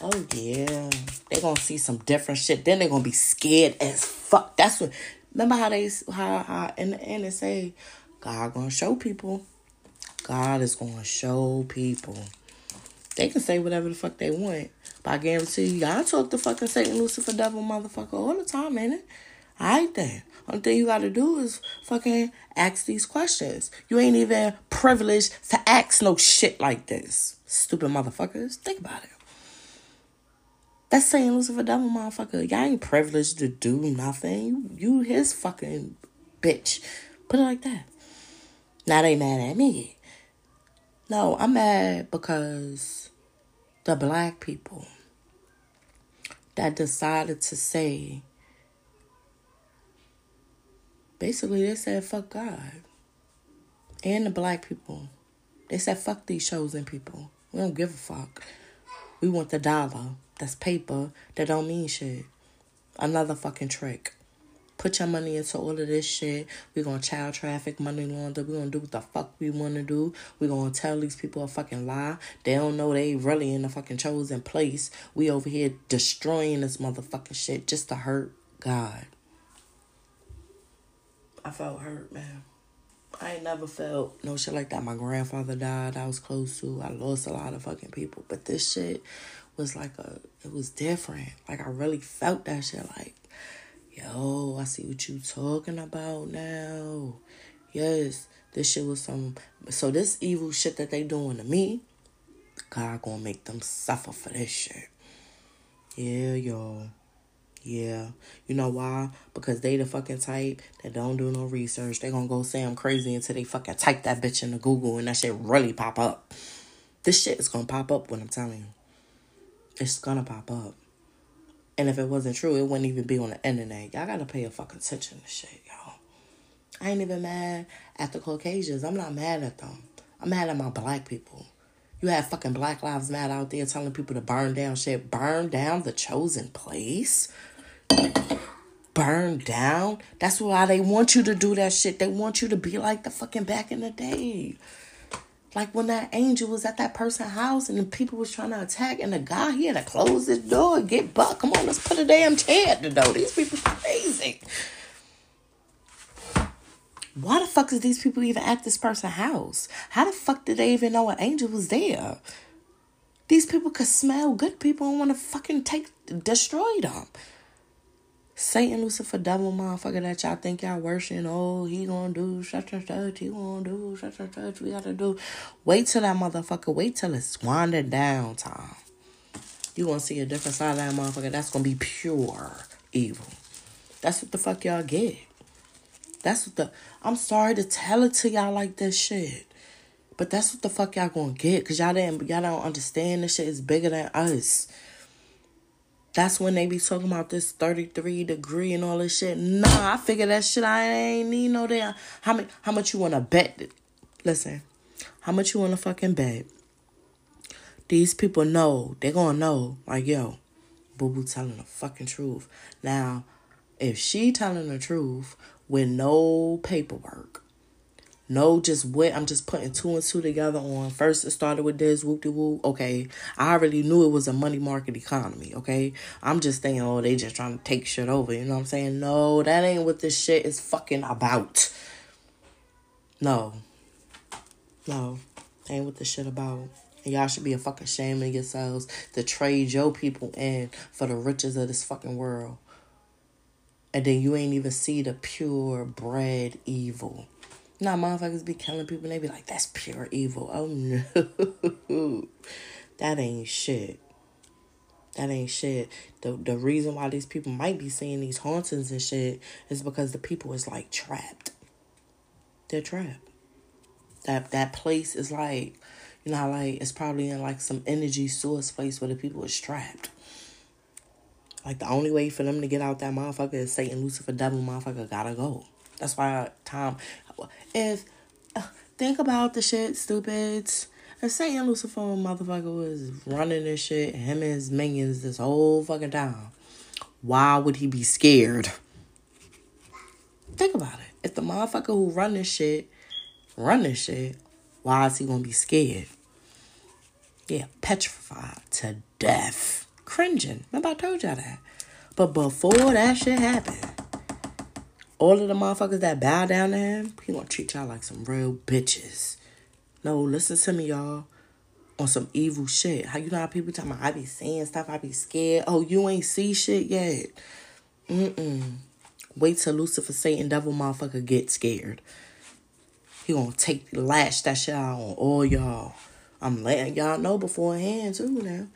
Oh yeah. They gonna see some different shit. Then they gonna be scared as fuck. That's what remember how they how, how in the end they say God gonna show people. God is gonna show people. They can say whatever the fuck they want. But I guarantee you, I talk to fucking Satan, Lucifer, devil, motherfucker all the time, ain't it? Alright then. Only thing you gotta do is fucking ask these questions. You ain't even privileged to ask no shit like this. Stupid motherfuckers. Think about it. That's Satan Lucifer devil motherfucker. Y'all ain't privileged to do nothing. You, you his fucking bitch. Put it like that. Now they mad at me. No, I'm mad because the black people that decided to say basically they said fuck God. And the black people. They said fuck these chosen people. We don't give a fuck. We want the dollar. That's paper that don't mean shit. Another fucking trick. Put your money into all of this shit. We're gonna child traffic, money launder. We're gonna do what the fuck we wanna do. We're gonna tell these people a fucking lie. They don't know they really in the fucking chosen place. We over here destroying this motherfucking shit just to hurt God. I felt hurt, man. I ain't never felt no shit like that. My grandfather died. I was close to. I lost a lot of fucking people. But this shit was like a. It was different. Like I really felt that shit. Like, yo, I see what you talking about now. Yes, this shit was some. So this evil shit that they doing to me, God gonna make them suffer for this shit. Yeah, yo. Yeah. You know why? Because they the fucking type that don't do no research. They gonna go say I'm crazy until they fucking type that bitch into Google and that shit really pop up. This shit is gonna pop up when I'm telling you. It's gonna pop up. And if it wasn't true, it wouldn't even be on the internet. Y'all gotta pay a fucking attention to shit, y'all. I ain't even mad at the Caucasians. I'm not mad at them. I'm mad at my black people. You have fucking Black Lives Matter out there telling people to burn down shit. Burn down the chosen place. Burn down. That's why they want you to do that shit. They want you to be like the fucking back in the day. Like when that angel was at that person's house and the people was trying to attack and the guy he had to close his door and get buck. Come on, let's put a damn chair at the door. These people crazy. Why the fuck is these people even at this person's house? How the fuck did they even know an angel was there? These people could smell good people and want to fucking take destroy them. Satan, Lucifer, devil, motherfucker that y'all think y'all worshiping. Oh, he gonna do such and such. He gonna do such and such. We gotta do. Wait till that motherfucker. Wait till it's winding down time. You gonna see a different side of that motherfucker. That's gonna be pure evil. That's what the fuck y'all get. That's what the. I'm sorry to tell it to y'all like this shit. But that's what the fuck y'all gonna get. Cause y'all didn't y'all don't understand this shit is bigger than us. That's when they be talking about this 33 degree and all this shit. Nah, I figure that shit I ain't need no damn. How much how much you wanna bet? Listen, how much you wanna fucking bet? These people know, they gonna know, like, yo, Boo Boo telling the fucking truth. Now, if she telling the truth with no paperwork, no, just what I'm just putting two and two together on. First, it started with this whoop de whoop. Okay, I already knew it was a money market economy. Okay, I'm just thinking, oh, they just trying to take shit over. You know what I'm saying? No, that ain't what this shit is fucking about. No, no, ain't what this shit about. And y'all should be a fucking shame of yourselves to trade your people in for the riches of this fucking world. And then you ain't even see the pure bred evil. Now motherfuckers be killing people and they be like, that's pure evil. Oh no. that ain't shit. That ain't shit. The the reason why these people might be seeing these hauntings and shit is because the people is like trapped. They're trapped. That that place is like you know like it's probably in like some energy source place where the people is trapped. Like the only way for them to get out that motherfucker is Satan, Lucifer, devil, motherfucker gotta go. That's why Tom, if uh, think about the shit, stupids. If Satan, Lucifer, motherfucker was running this shit, him and his minions this whole fucking time, why would he be scared? Think about it. If the motherfucker who run this shit, run this shit, why is he gonna be scared? Yeah, petrified to death. Cringing. Remember I told y'all that. But before that shit happened, all of the motherfuckers that bow down to him, he gonna treat y'all like some real bitches. No, listen to me, y'all. On some evil shit. How you know how people talking about I be saying stuff, I be scared. Oh, you ain't see shit yet. Mm-mm. Wait till Lucifer, Satan, devil motherfucker get scared. He gonna take lash that shit out on all y'all. I'm letting y'all know beforehand too now.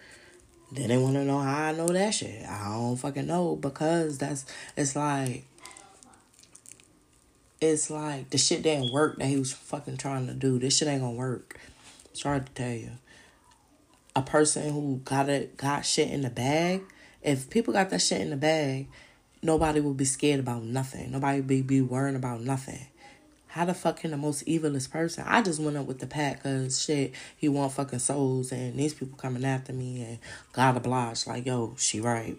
They wanna know how I know that shit. I don't fucking know because that's it's like it's like the shit didn't work that he was fucking trying to do. This shit ain't gonna work. Hard to tell you. A person who got it got shit in the bag, if people got that shit in the bag, nobody would be scared about nothing. Nobody be, be worrying about nothing. How the fuck can the most evilest person? I just went up with the pack because shit, he want fucking souls and these people coming after me and God obliged. Like, yo, she right.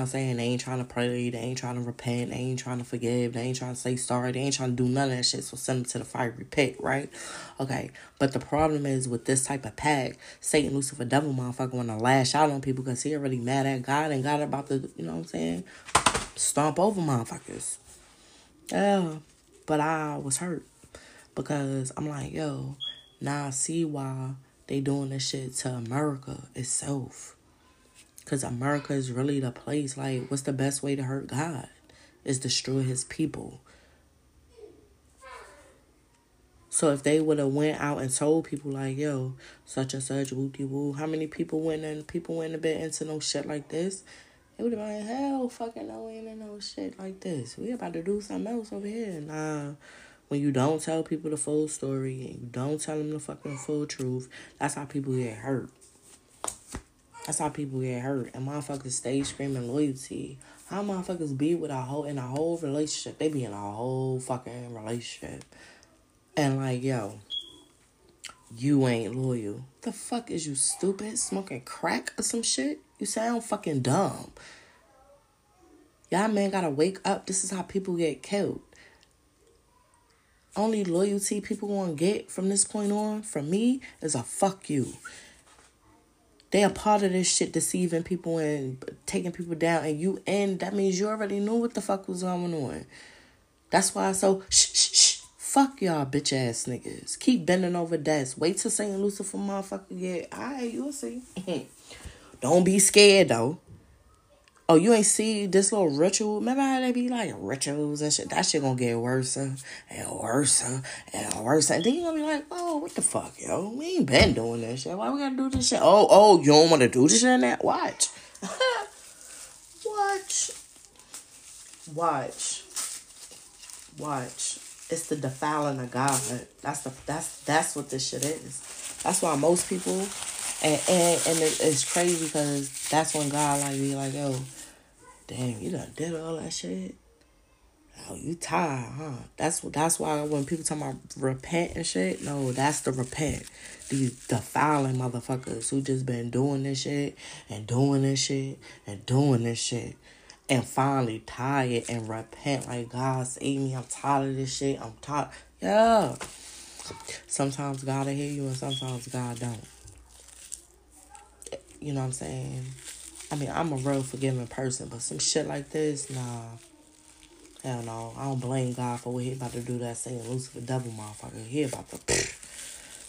I'm saying? They ain't trying to pray. They ain't trying to repent. They ain't trying to forgive. They ain't trying to say sorry. They ain't trying to do none of that shit. So send them to the fiery pit, right? Okay. But the problem is with this type of pack, Satan, Lucifer, devil motherfucker want to lash out on people because he already mad at God and God about to, you know what I'm saying? Stomp over motherfuckers. Yeah. But I was hurt because I'm like, yo, now I see why they doing this shit to America itself. Because America is really the place. Like, what's the best way to hurt God? Is destroy his people. So if they would have went out and told people like, yo, such and such, woo woo, how many people went and people went a bit into no shit like this? It would have been like, hell fucking no in no shit like this. We about to do something else over here. Nah. When you don't tell people the full story and you don't tell them the fucking full truth, that's how people get hurt. That's how people get hurt. And motherfuckers stay screaming loyalty. How motherfuckers be with a whole in a whole relationship? They be in a whole fucking relationship. And like, yo, you ain't loyal. The fuck is you stupid? Smoking crack or some shit? You sound fucking dumb. Y'all man gotta wake up. This is how people get killed. Only loyalty people gonna get from this point on from me is a fuck you. They are part of this shit, deceiving people and taking people down, and you and that means you already knew what the fuck was going on. That's why I so shh shh shh. Fuck y'all bitch ass niggas. Keep bending over desks. Wait till Satan Lucifer motherfucker get. Alright, you'll see. Don't be scared though. Oh, you ain't see this little ritual? Remember how they be like rituals and shit? That shit gonna get worse uh, and worse uh, and worse. And then you gonna be like, oh, what the fuck, yo? We ain't been doing this shit. Why we gotta do this shit? Oh, oh, you don't wanna do this shit now? Watch. Watch. Watch. Watch. It's the defiling of God. That's the that's that's what this shit is. That's why most people and and, and it, it's crazy because that's when God like be like, yo, damn, you done did all that shit. Oh, you tired, huh? That's that's why when people talk about repent and shit, no, that's the repent. These defiling motherfuckers who just been doing this shit and doing this shit and doing this shit. And finally tired and repent like God save me. I'm tired of this shit. I'm tired. Yeah. Sometimes God will hear you and sometimes God don't. You know what I'm saying? I mean, I'm a real forgiving person, but some shit like this, nah. Hell no. I don't blame God for what he about to do that Satan Lucifer devil motherfucker. He about to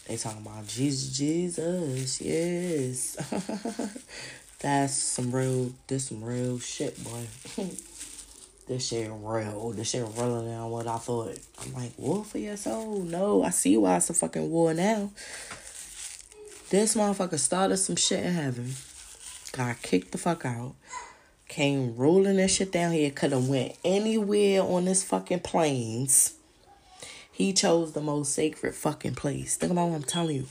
They talking about Jesus, Jesus, yes. That's some real this some real shit, boy. this shit real. This shit realer than what I thought. I'm like, war for your soul? No, I see why it's a fucking war now. This motherfucker started some shit in heaven. Got kicked the fuck out. Came rolling that shit down here. Could have went anywhere on this fucking plains. He chose the most sacred fucking place. Think about what I'm telling you.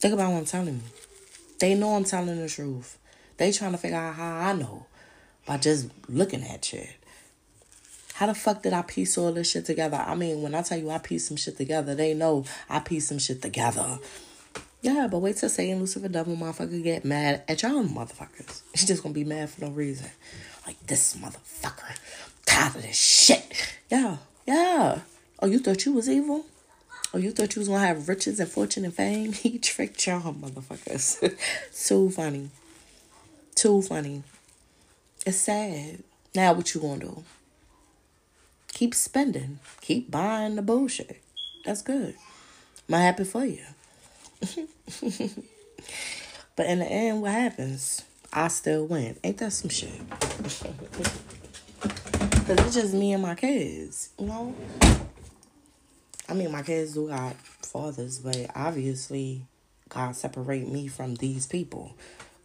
Think about what I'm telling you. They know I'm telling the truth. They trying to figure out how I know by just looking at shit. How the fuck did I piece all this shit together? I mean, when I tell you I piece some shit together, they know I piece some shit together. Yeah, but wait till Satan, Lucifer, devil, motherfucker get mad at y'all motherfuckers. He's just gonna be mad for no reason. Like this motherfucker. Tired of this shit. Yeah, yeah. Oh, you thought you was evil? Oh, you thought you was gonna have riches and fortune and fame? He tricked y'all, motherfuckers. Too funny. Too funny. It's sad. Now what you gonna do? Keep spending. Keep buying the bullshit. That's good. I'm happy for you. but in the end, what happens? I still win. Ain't that some shit? Cause it's just me and my kids, you know? I mean, my kids do got fathers, but obviously, God separate me from these people,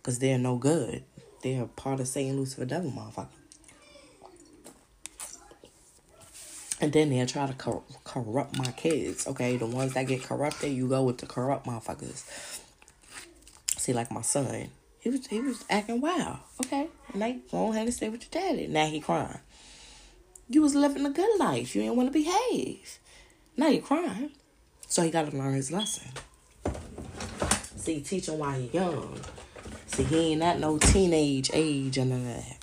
cause they're no good. They're part of Satan, Lucifer, devil, motherfucker. And then they'll try to cor- corrupt my kids. Okay, the ones that get corrupted, you go with the corrupt motherfuckers. See, like my son, he was he was acting wild. Okay, and they go ahead and stay with your daddy. Now he crying. You was living a good life. You didn't want to behave. Now you're crying. So he got to learn his lesson. See, teach him while he young. See, he ain't at no teenage age and all that.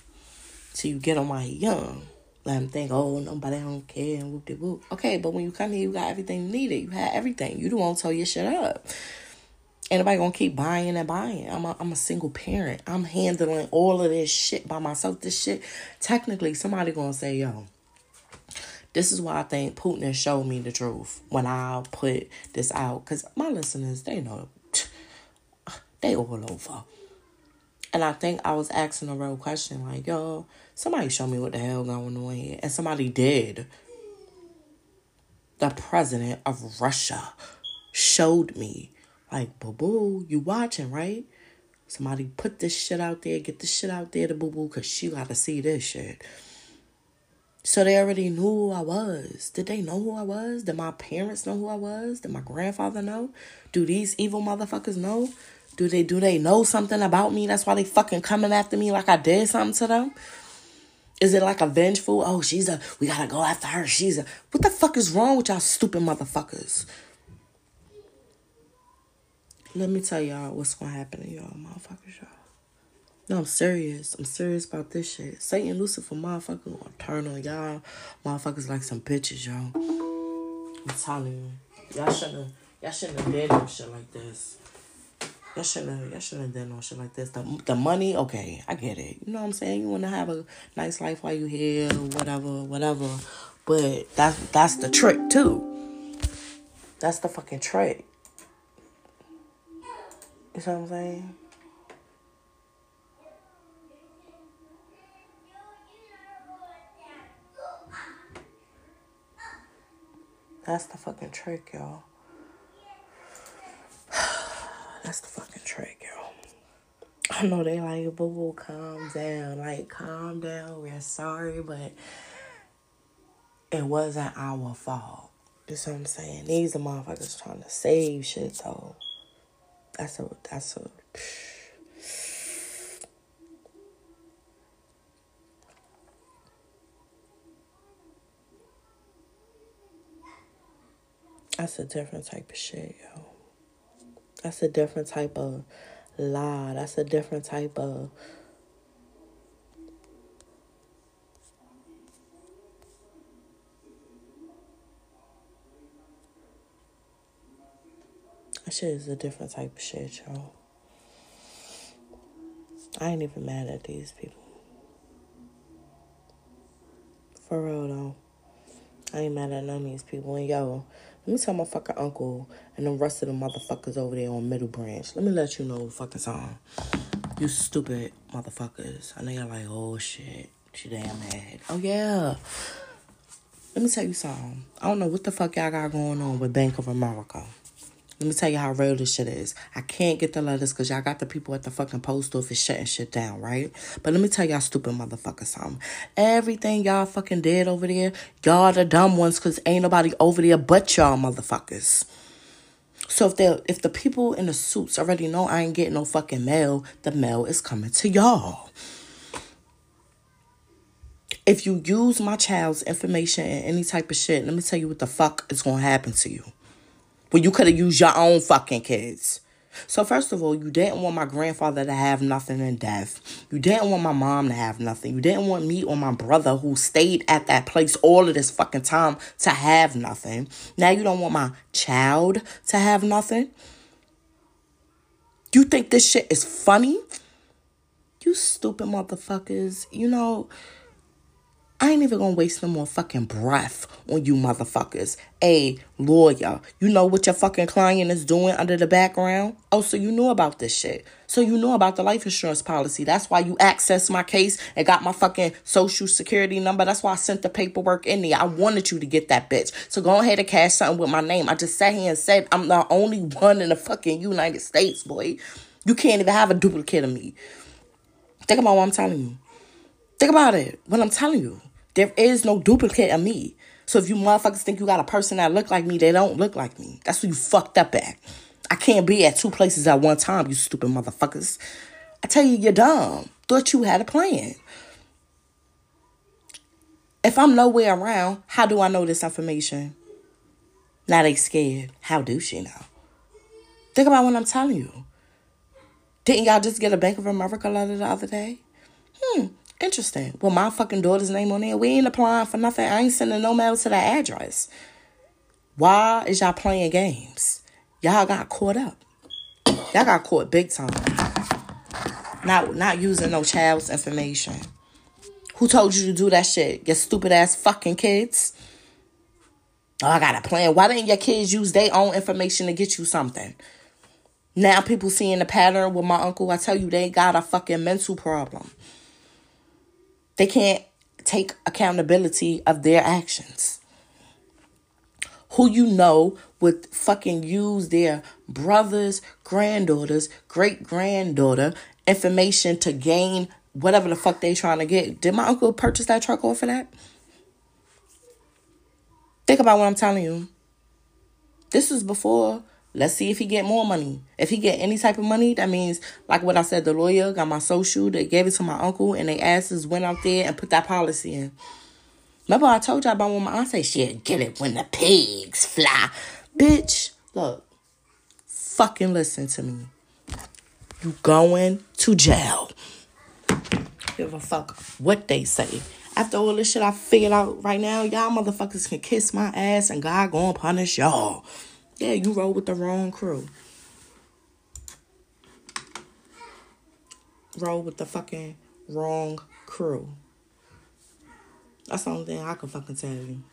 So you get him while he young. Let him think, oh, nobody don't care and whoop de whoop. Okay, but when you come here, you got everything needed. You had everything. You don't want to tell your shit up. Ain't nobody gonna keep buying and buying. I'm a, I'm a single parent. I'm handling all of this shit by myself. This shit, technically, somebody gonna say, yo, this is why I think Putin has showed me the truth when I put this out. Because my listeners, they know, they all over. And I think I was asking a real question like, yo, somebody show me what the hell going on here. And somebody did. The president of Russia showed me, like, boo boo, you watching, right? Somebody put this shit out there, get this shit out there to boo boo, because she got to see this shit. So they already knew who I was. Did they know who I was? Did my parents know who I was? Did my grandfather know? Do these evil motherfuckers know? Do they do they know something about me? That's why they fucking coming after me like I did something to them? Is it like a vengeful? Oh, she's a we gotta go after her. She's a what the fuck is wrong with y'all stupid motherfuckers? Let me tell y'all what's gonna happen to y'all motherfuckers, y'all. No, I'm serious. I'm serious about this shit. Satan Lucifer motherfucker gonna turn on y'all motherfuckers like some bitches, y'all. I'm telling you. Y'all shouldn't y'all shouldn't have no shit like this. Y'all shouldn't have y'all shouldn't have done no shit like this. The the money, okay, I get it. You know what I'm saying? You wanna have a nice life while you here, whatever, whatever. But that's that's the trick too. That's the fucking trick. You know what I'm saying? That's the fucking trick, y'all. That's the fucking trick, y'all. I know they like, boo boo, calm down. Like, calm down. We're sorry, but it wasn't our fault. You see what I'm saying? These are motherfuckers trying to save shit, so that's a, that's a, That's a different type of shit, yo. That's a different type of lie. That's a different type of. That shit is a different type of shit, yo. I ain't even mad at these people. For real, though. I ain't mad at none of these people. And yo, let me tell my fucking uncle and the rest of the motherfuckers over there on Middle Branch. Let me let you know what fucking on. You stupid motherfuckers. I know you're like, oh shit. She damn mad. Oh yeah. Let me tell you something. I don't know what the fuck y'all got going on with Bank of America. Let me tell you how real this shit is. I can't get the letters because y'all got the people at the fucking post office shutting shit down, right? But let me tell y'all stupid motherfuckers something. Everything y'all fucking did over there, y'all the dumb ones because ain't nobody over there but y'all motherfuckers. So if they if the people in the suits already know I ain't getting no fucking mail, the mail is coming to y'all. If you use my child's information and any type of shit, let me tell you what the fuck is gonna happen to you. When you could have used your own fucking kids. So first of all, you didn't want my grandfather to have nothing in death. You didn't want my mom to have nothing. You didn't want me or my brother who stayed at that place all of this fucking time to have nothing. Now you don't want my child to have nothing. You think this shit is funny? You stupid motherfuckers. You know, I ain't even gonna waste no more fucking breath on you motherfuckers. A lawyer, you know what your fucking client is doing under the background? Oh, so you know about this shit. So you know about the life insurance policy. That's why you accessed my case and got my fucking social security number. That's why I sent the paperwork in there. I wanted you to get that bitch. So go ahead and cash something with my name. I just sat here and said I'm the only one in the fucking United States, boy. You can't even have a duplicate of me. Think about what I'm telling you. Think about it. What I'm telling you. There is no duplicate of me. So if you motherfuckers think you got a person that look like me, they don't look like me. That's what you fucked up at. I can't be at two places at one time, you stupid motherfuckers. I tell you, you're dumb. Thought you had a plan. If I'm nowhere around, how do I know this information? Now they scared. How do she know? Think about what I'm telling you. Didn't y'all just get a Bank of America letter the other day? Hmm, interesting. Well, my fucking daughter's name on there. We ain't applying for nothing. I ain't sending no mail to that address. Why is y'all playing games? Y'all got caught up. Y'all got caught big time. Not not using no child's information. Who told you to do that shit? Your stupid ass fucking kids. Oh, I got a plan. Why didn't your kids use their own information to get you something? Now people seeing the pattern with my uncle. I tell you, they got a fucking mental problem. They can't take accountability of their actions. Who you know would fucking use their brother's granddaughter's great granddaughter information to gain whatever the fuck they trying to get. Did my uncle purchase that truck off of that? Think about what I'm telling you. This is before. Let's see if he get more money. If he get any type of money, that means like what I said. The lawyer got my social. They gave it to my uncle, and they asses went out there and put that policy in. Remember I told y'all about when my aunt say she'll get it when the pigs fly. Bitch, look, fucking listen to me. You going to jail. Give a fuck what they say. After all this shit I figured out right now, y'all motherfuckers can kiss my ass and God gonna punish y'all. Yeah, you roll with the wrong crew. Roll with the fucking wrong crew. That's the only thing I can fucking tell you.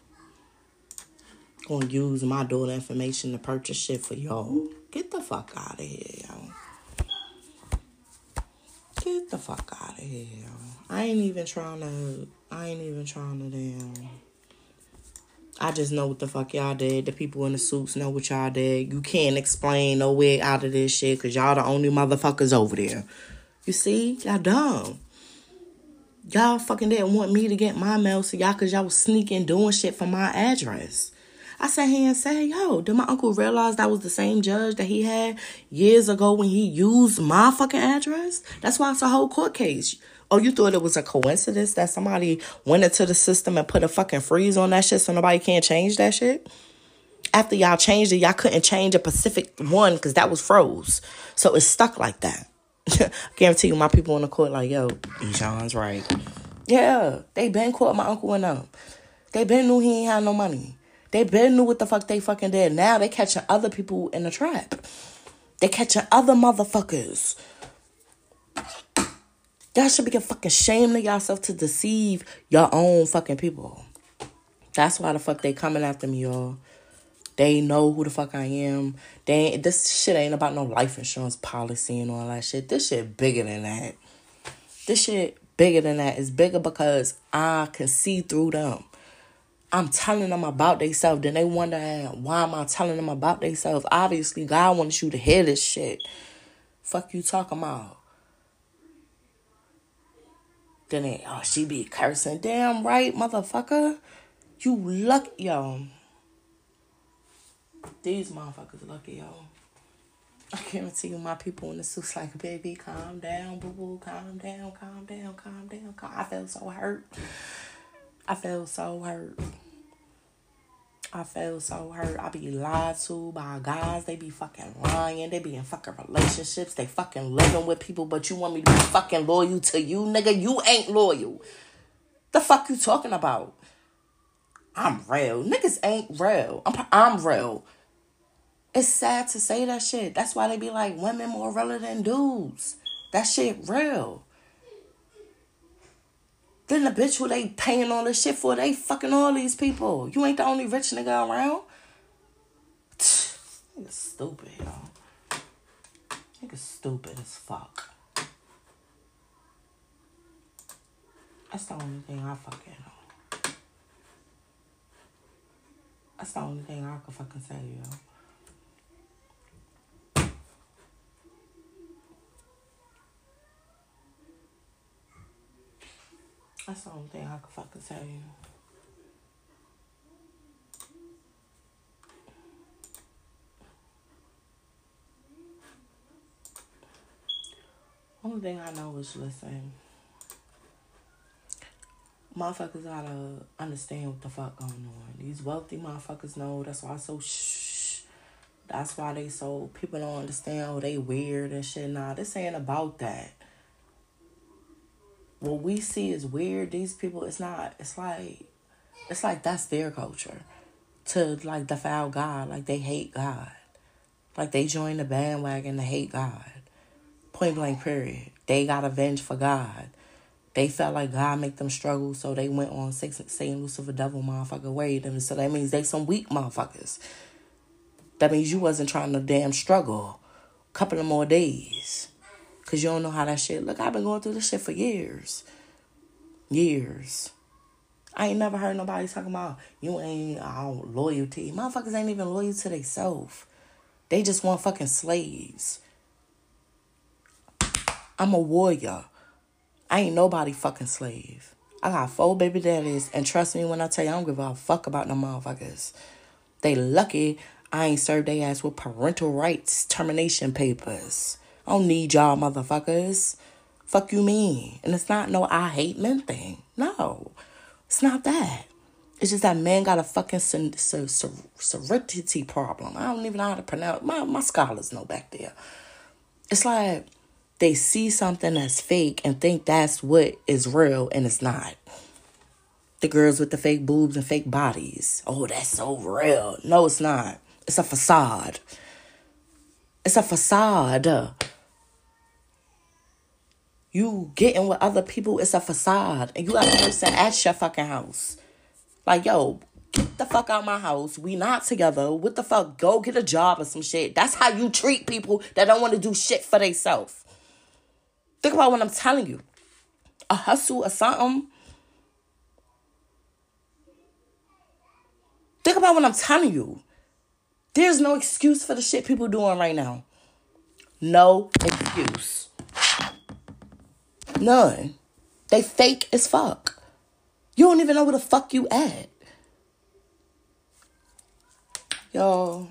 Gonna use my daughter information to purchase shit for y'all. Get the fuck out of here, y'all. Get the fuck out of here, y'all. I ain't even trying to. I ain't even trying to damn. I just know what the fuck y'all did. The people in the suits know what y'all did. You can't explain no way out of this shit because y'all the only motherfuckers over there. You see? Y'all dumb. Y'all fucking didn't want me to get my mail so y'all because y'all was sneaking doing shit for my address. I sat here and said, yo, did my uncle realize that was the same judge that he had years ago when he used my fucking address? That's why it's a whole court case. Oh, you thought it was a coincidence that somebody went into the system and put a fucking freeze on that shit so nobody can't change that shit? After y'all changed it, y'all couldn't change a Pacific one because that was froze. So it's stuck like that. I guarantee you, my people in the court like, yo, John's right. Yeah, they been caught my uncle and them. They been knew he ain't had no money. They been knew what the fuck they fucking did. Now they catching other people in the trap. They catching other motherfuckers. Y'all should be fucking ashamed of yourself to deceive your own fucking people. That's why the fuck they coming after me, y'all. They know who the fuck I am. They this shit ain't about no life insurance policy and all that shit. This shit bigger than that. This shit bigger than that. It's bigger because I can see through them. I'm telling them about themselves. Then they wonder why am I telling them about themselves? Obviously, God wants you to hear this shit. Fuck you talking about. Then oh, she be cursing. Damn right, motherfucker. You lucky, yo. These motherfuckers lucky, yo. I guarantee you, my people in the suits like, baby, calm down, boo boo, calm down, calm down, calm down. Calm. I felt so hurt. I felt so hurt. I feel so hurt. I be lied to by guys. They be fucking lying. They be in fucking relationships. They fucking living with people, but you want me to be fucking loyal to you, nigga. You ain't loyal. The fuck you talking about? I'm real. Niggas ain't real. I'm I'm real. It's sad to say that shit. That's why they be like women more realer than dudes. That shit real. Then the bitch who they paying all this shit for, they fucking all these people. You ain't the only rich nigga around. Nigga stupid, yo. Nigga stupid as fuck. That's the only thing I fucking know. That's the only thing I can fucking say, yo. That's the only thing I can fucking tell you. Only thing I know is listen. Motherfuckers gotta understand what the fuck going on. These wealthy motherfuckers know. That's why so shh. That's why they so people don't understand. Oh, they weird and shit. Nah, this ain't about that what we see is weird, these people, it's not, it's like, it's like that's their culture. To like defile God, like they hate God. Like they join the bandwagon to hate God. Point blank, period. They got avenged for God. They felt like God make them struggle, so they went on Satan Lucifer devil motherfucker way. Them, so that means they some weak motherfuckers. That means you wasn't trying to damn struggle. Couple of more days. Cause you don't know how that shit look. I've been going through this shit for years. Years. I ain't never heard nobody talking about you ain't all loyalty. Motherfuckers ain't even loyal to themselves. They just want fucking slaves. I'm a warrior. I ain't nobody fucking slave. I got four baby daddies, and trust me when I tell you, I don't give a fuck about no motherfuckers. They lucky I ain't served their ass with parental rights termination papers. I don't need y'all motherfuckers. Fuck you mean? And it's not no I hate men thing. No. It's not that. It's just that men got a fucking serenity problem. I don't even know how to pronounce my my scholars know back there. It's like they see something that's fake and think that's what is real and it's not. The girls with the fake boobs and fake bodies. Oh, that's so real. No, it's not. It's a facade. It's a facade. You getting with other people is a facade. And you got a person at your fucking house. Like, yo, get the fuck out my house. We not together. What the fuck? Go get a job or some shit. That's how you treat people that don't want to do shit for themselves. Think about what I'm telling you. A hustle or something. Think about what I'm telling you. There's no excuse for the shit people doing right now. No excuse. None. They fake as fuck. You don't even know where the fuck you at. Yo,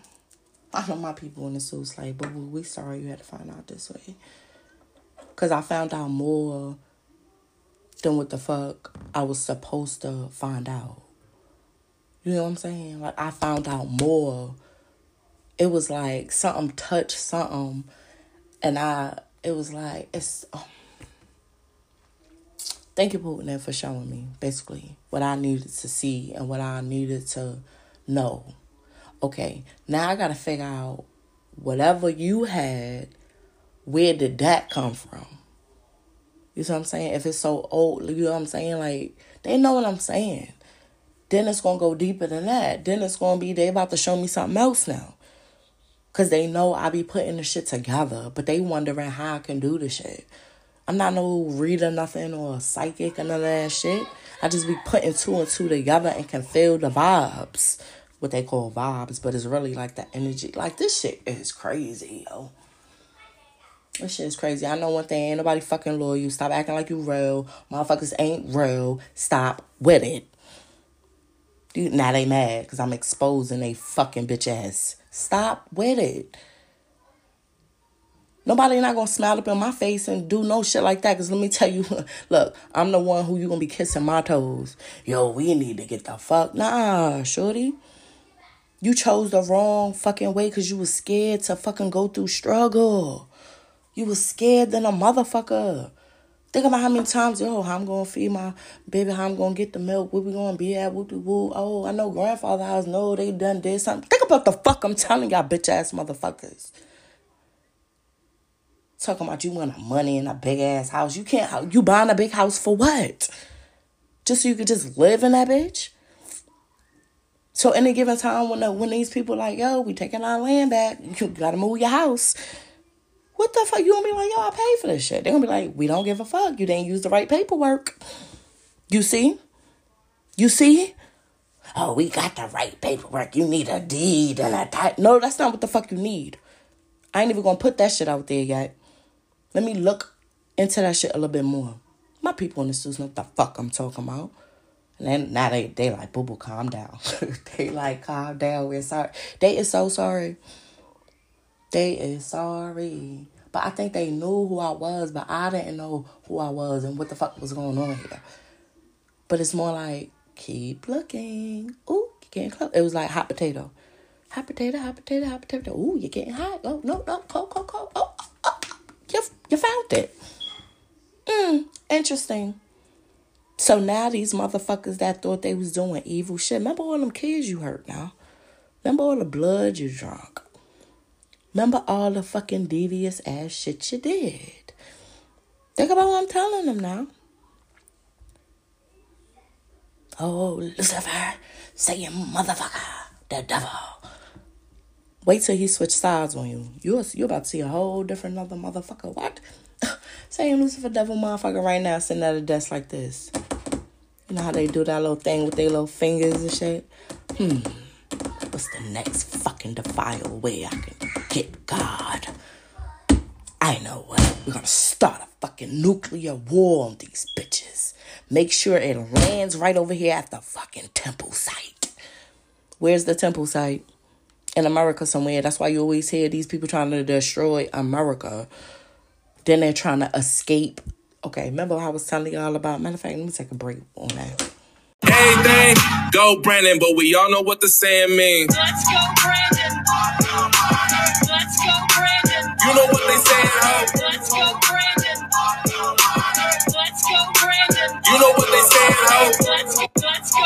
I know my people in the suits like, but we sorry you had to find out this way. Cause I found out more than what the fuck I was supposed to find out. You know what I'm saying? Like I found out more. It was like something touched something, and I. It was like it's. Oh thank you, Putin, for showing me basically what I needed to see and what I needed to know. Okay, now I got to figure out whatever you had, where did that come from? You see what I'm saying? If it's so old, you know what I'm saying? Like, they know what I'm saying. Then it's going to go deeper than that. Then it's going to be, they about to show me something else now. Because they know I be putting the shit together, but they wondering how I can do the shit. I'm not no reader, nothing, or psychic or none of that shit. I just be putting two and two together and can feel the vibes. What they call vibes, but it's really like the energy. Like this shit is crazy, yo. This shit is crazy. I know one thing, ain't nobody fucking loyal. Stop acting like you real. Motherfuckers ain't real. Stop with it. Dude, now they mad because I'm exposing they fucking bitch ass. Stop with it. Nobody not gonna smile up in my face and do no shit like that. Cause let me tell you, look, I'm the one who you gonna be kissing my toes. Yo, we need to get the fuck. Nah, shorty. You chose the wrong fucking way because you was scared to fucking go through struggle. You was scared than a motherfucker. Think about how many times, yo, how I'm gonna feed my baby, how I'm gonna get the milk, where we gonna be at, whoop woo. Oh, I know grandfather house, no, they done did something. Think about the fuck I'm telling y'all bitch ass motherfuckers. Talking about you want money in a big ass house. You can't you buying a big house for what? Just so you could just live in that bitch? So any given time when the, when these people like, yo, we taking our land back, you gotta move your house. What the fuck? You gonna be like, yo, I paid for this shit. They're gonna be like, we don't give a fuck. You didn't use the right paperwork. You see? You see? Oh, we got the right paperwork. You need a deed and a title. No, that's not what the fuck you need. I ain't even gonna put that shit out there yet. Let me look into that shit a little bit more. My people in the suits know what the fuck I'm talking about. And then now they they like boo boo calm down. they like calm down. We're sorry. They is so sorry. They is sorry. But I think they knew who I was, but I didn't know who I was and what the fuck was going on here. But it's more like, keep looking. Ooh, you're getting close. It was like hot potato. Hot potato, hot potato, hot potato. Ooh, you're getting hot. Oh, no, no, cold, cold, cold. Oh, oh. You, you found it. Hmm, interesting. So now these motherfuckers that thought they was doing evil shit. Remember all them kids you hurt now? Remember all the blood you drunk? Remember all the fucking devious ass shit you did. Think about what I'm telling them now. Oh, Lucifer, Satan motherfucker, the devil. Wait till he switch sides on you. You're, you're about to see a whole different other motherfucker. What? Satan Lucifer, devil, motherfucker right now sitting at a desk like this. You know how they do that little thing with their little fingers and shit? Hmm. What's the next fucking defile way I can get God? I know what. We're gonna start a fucking nuclear war on these bitches. Make sure it lands right over here at the fucking temple site. Where's the temple site? in America somewhere. That's why you always hear these people trying to destroy America. Then they're trying to escape. Okay, remember I was telling y'all about? Matter of fact, let me take a break on that. Hey, Everything go Brandon, but we all know what the saying means. Let's go Brandon. Let's go Brandon. You know what they say huh? Let's go Brandon. Let's go Brandon. You know what they say huh? Let's go.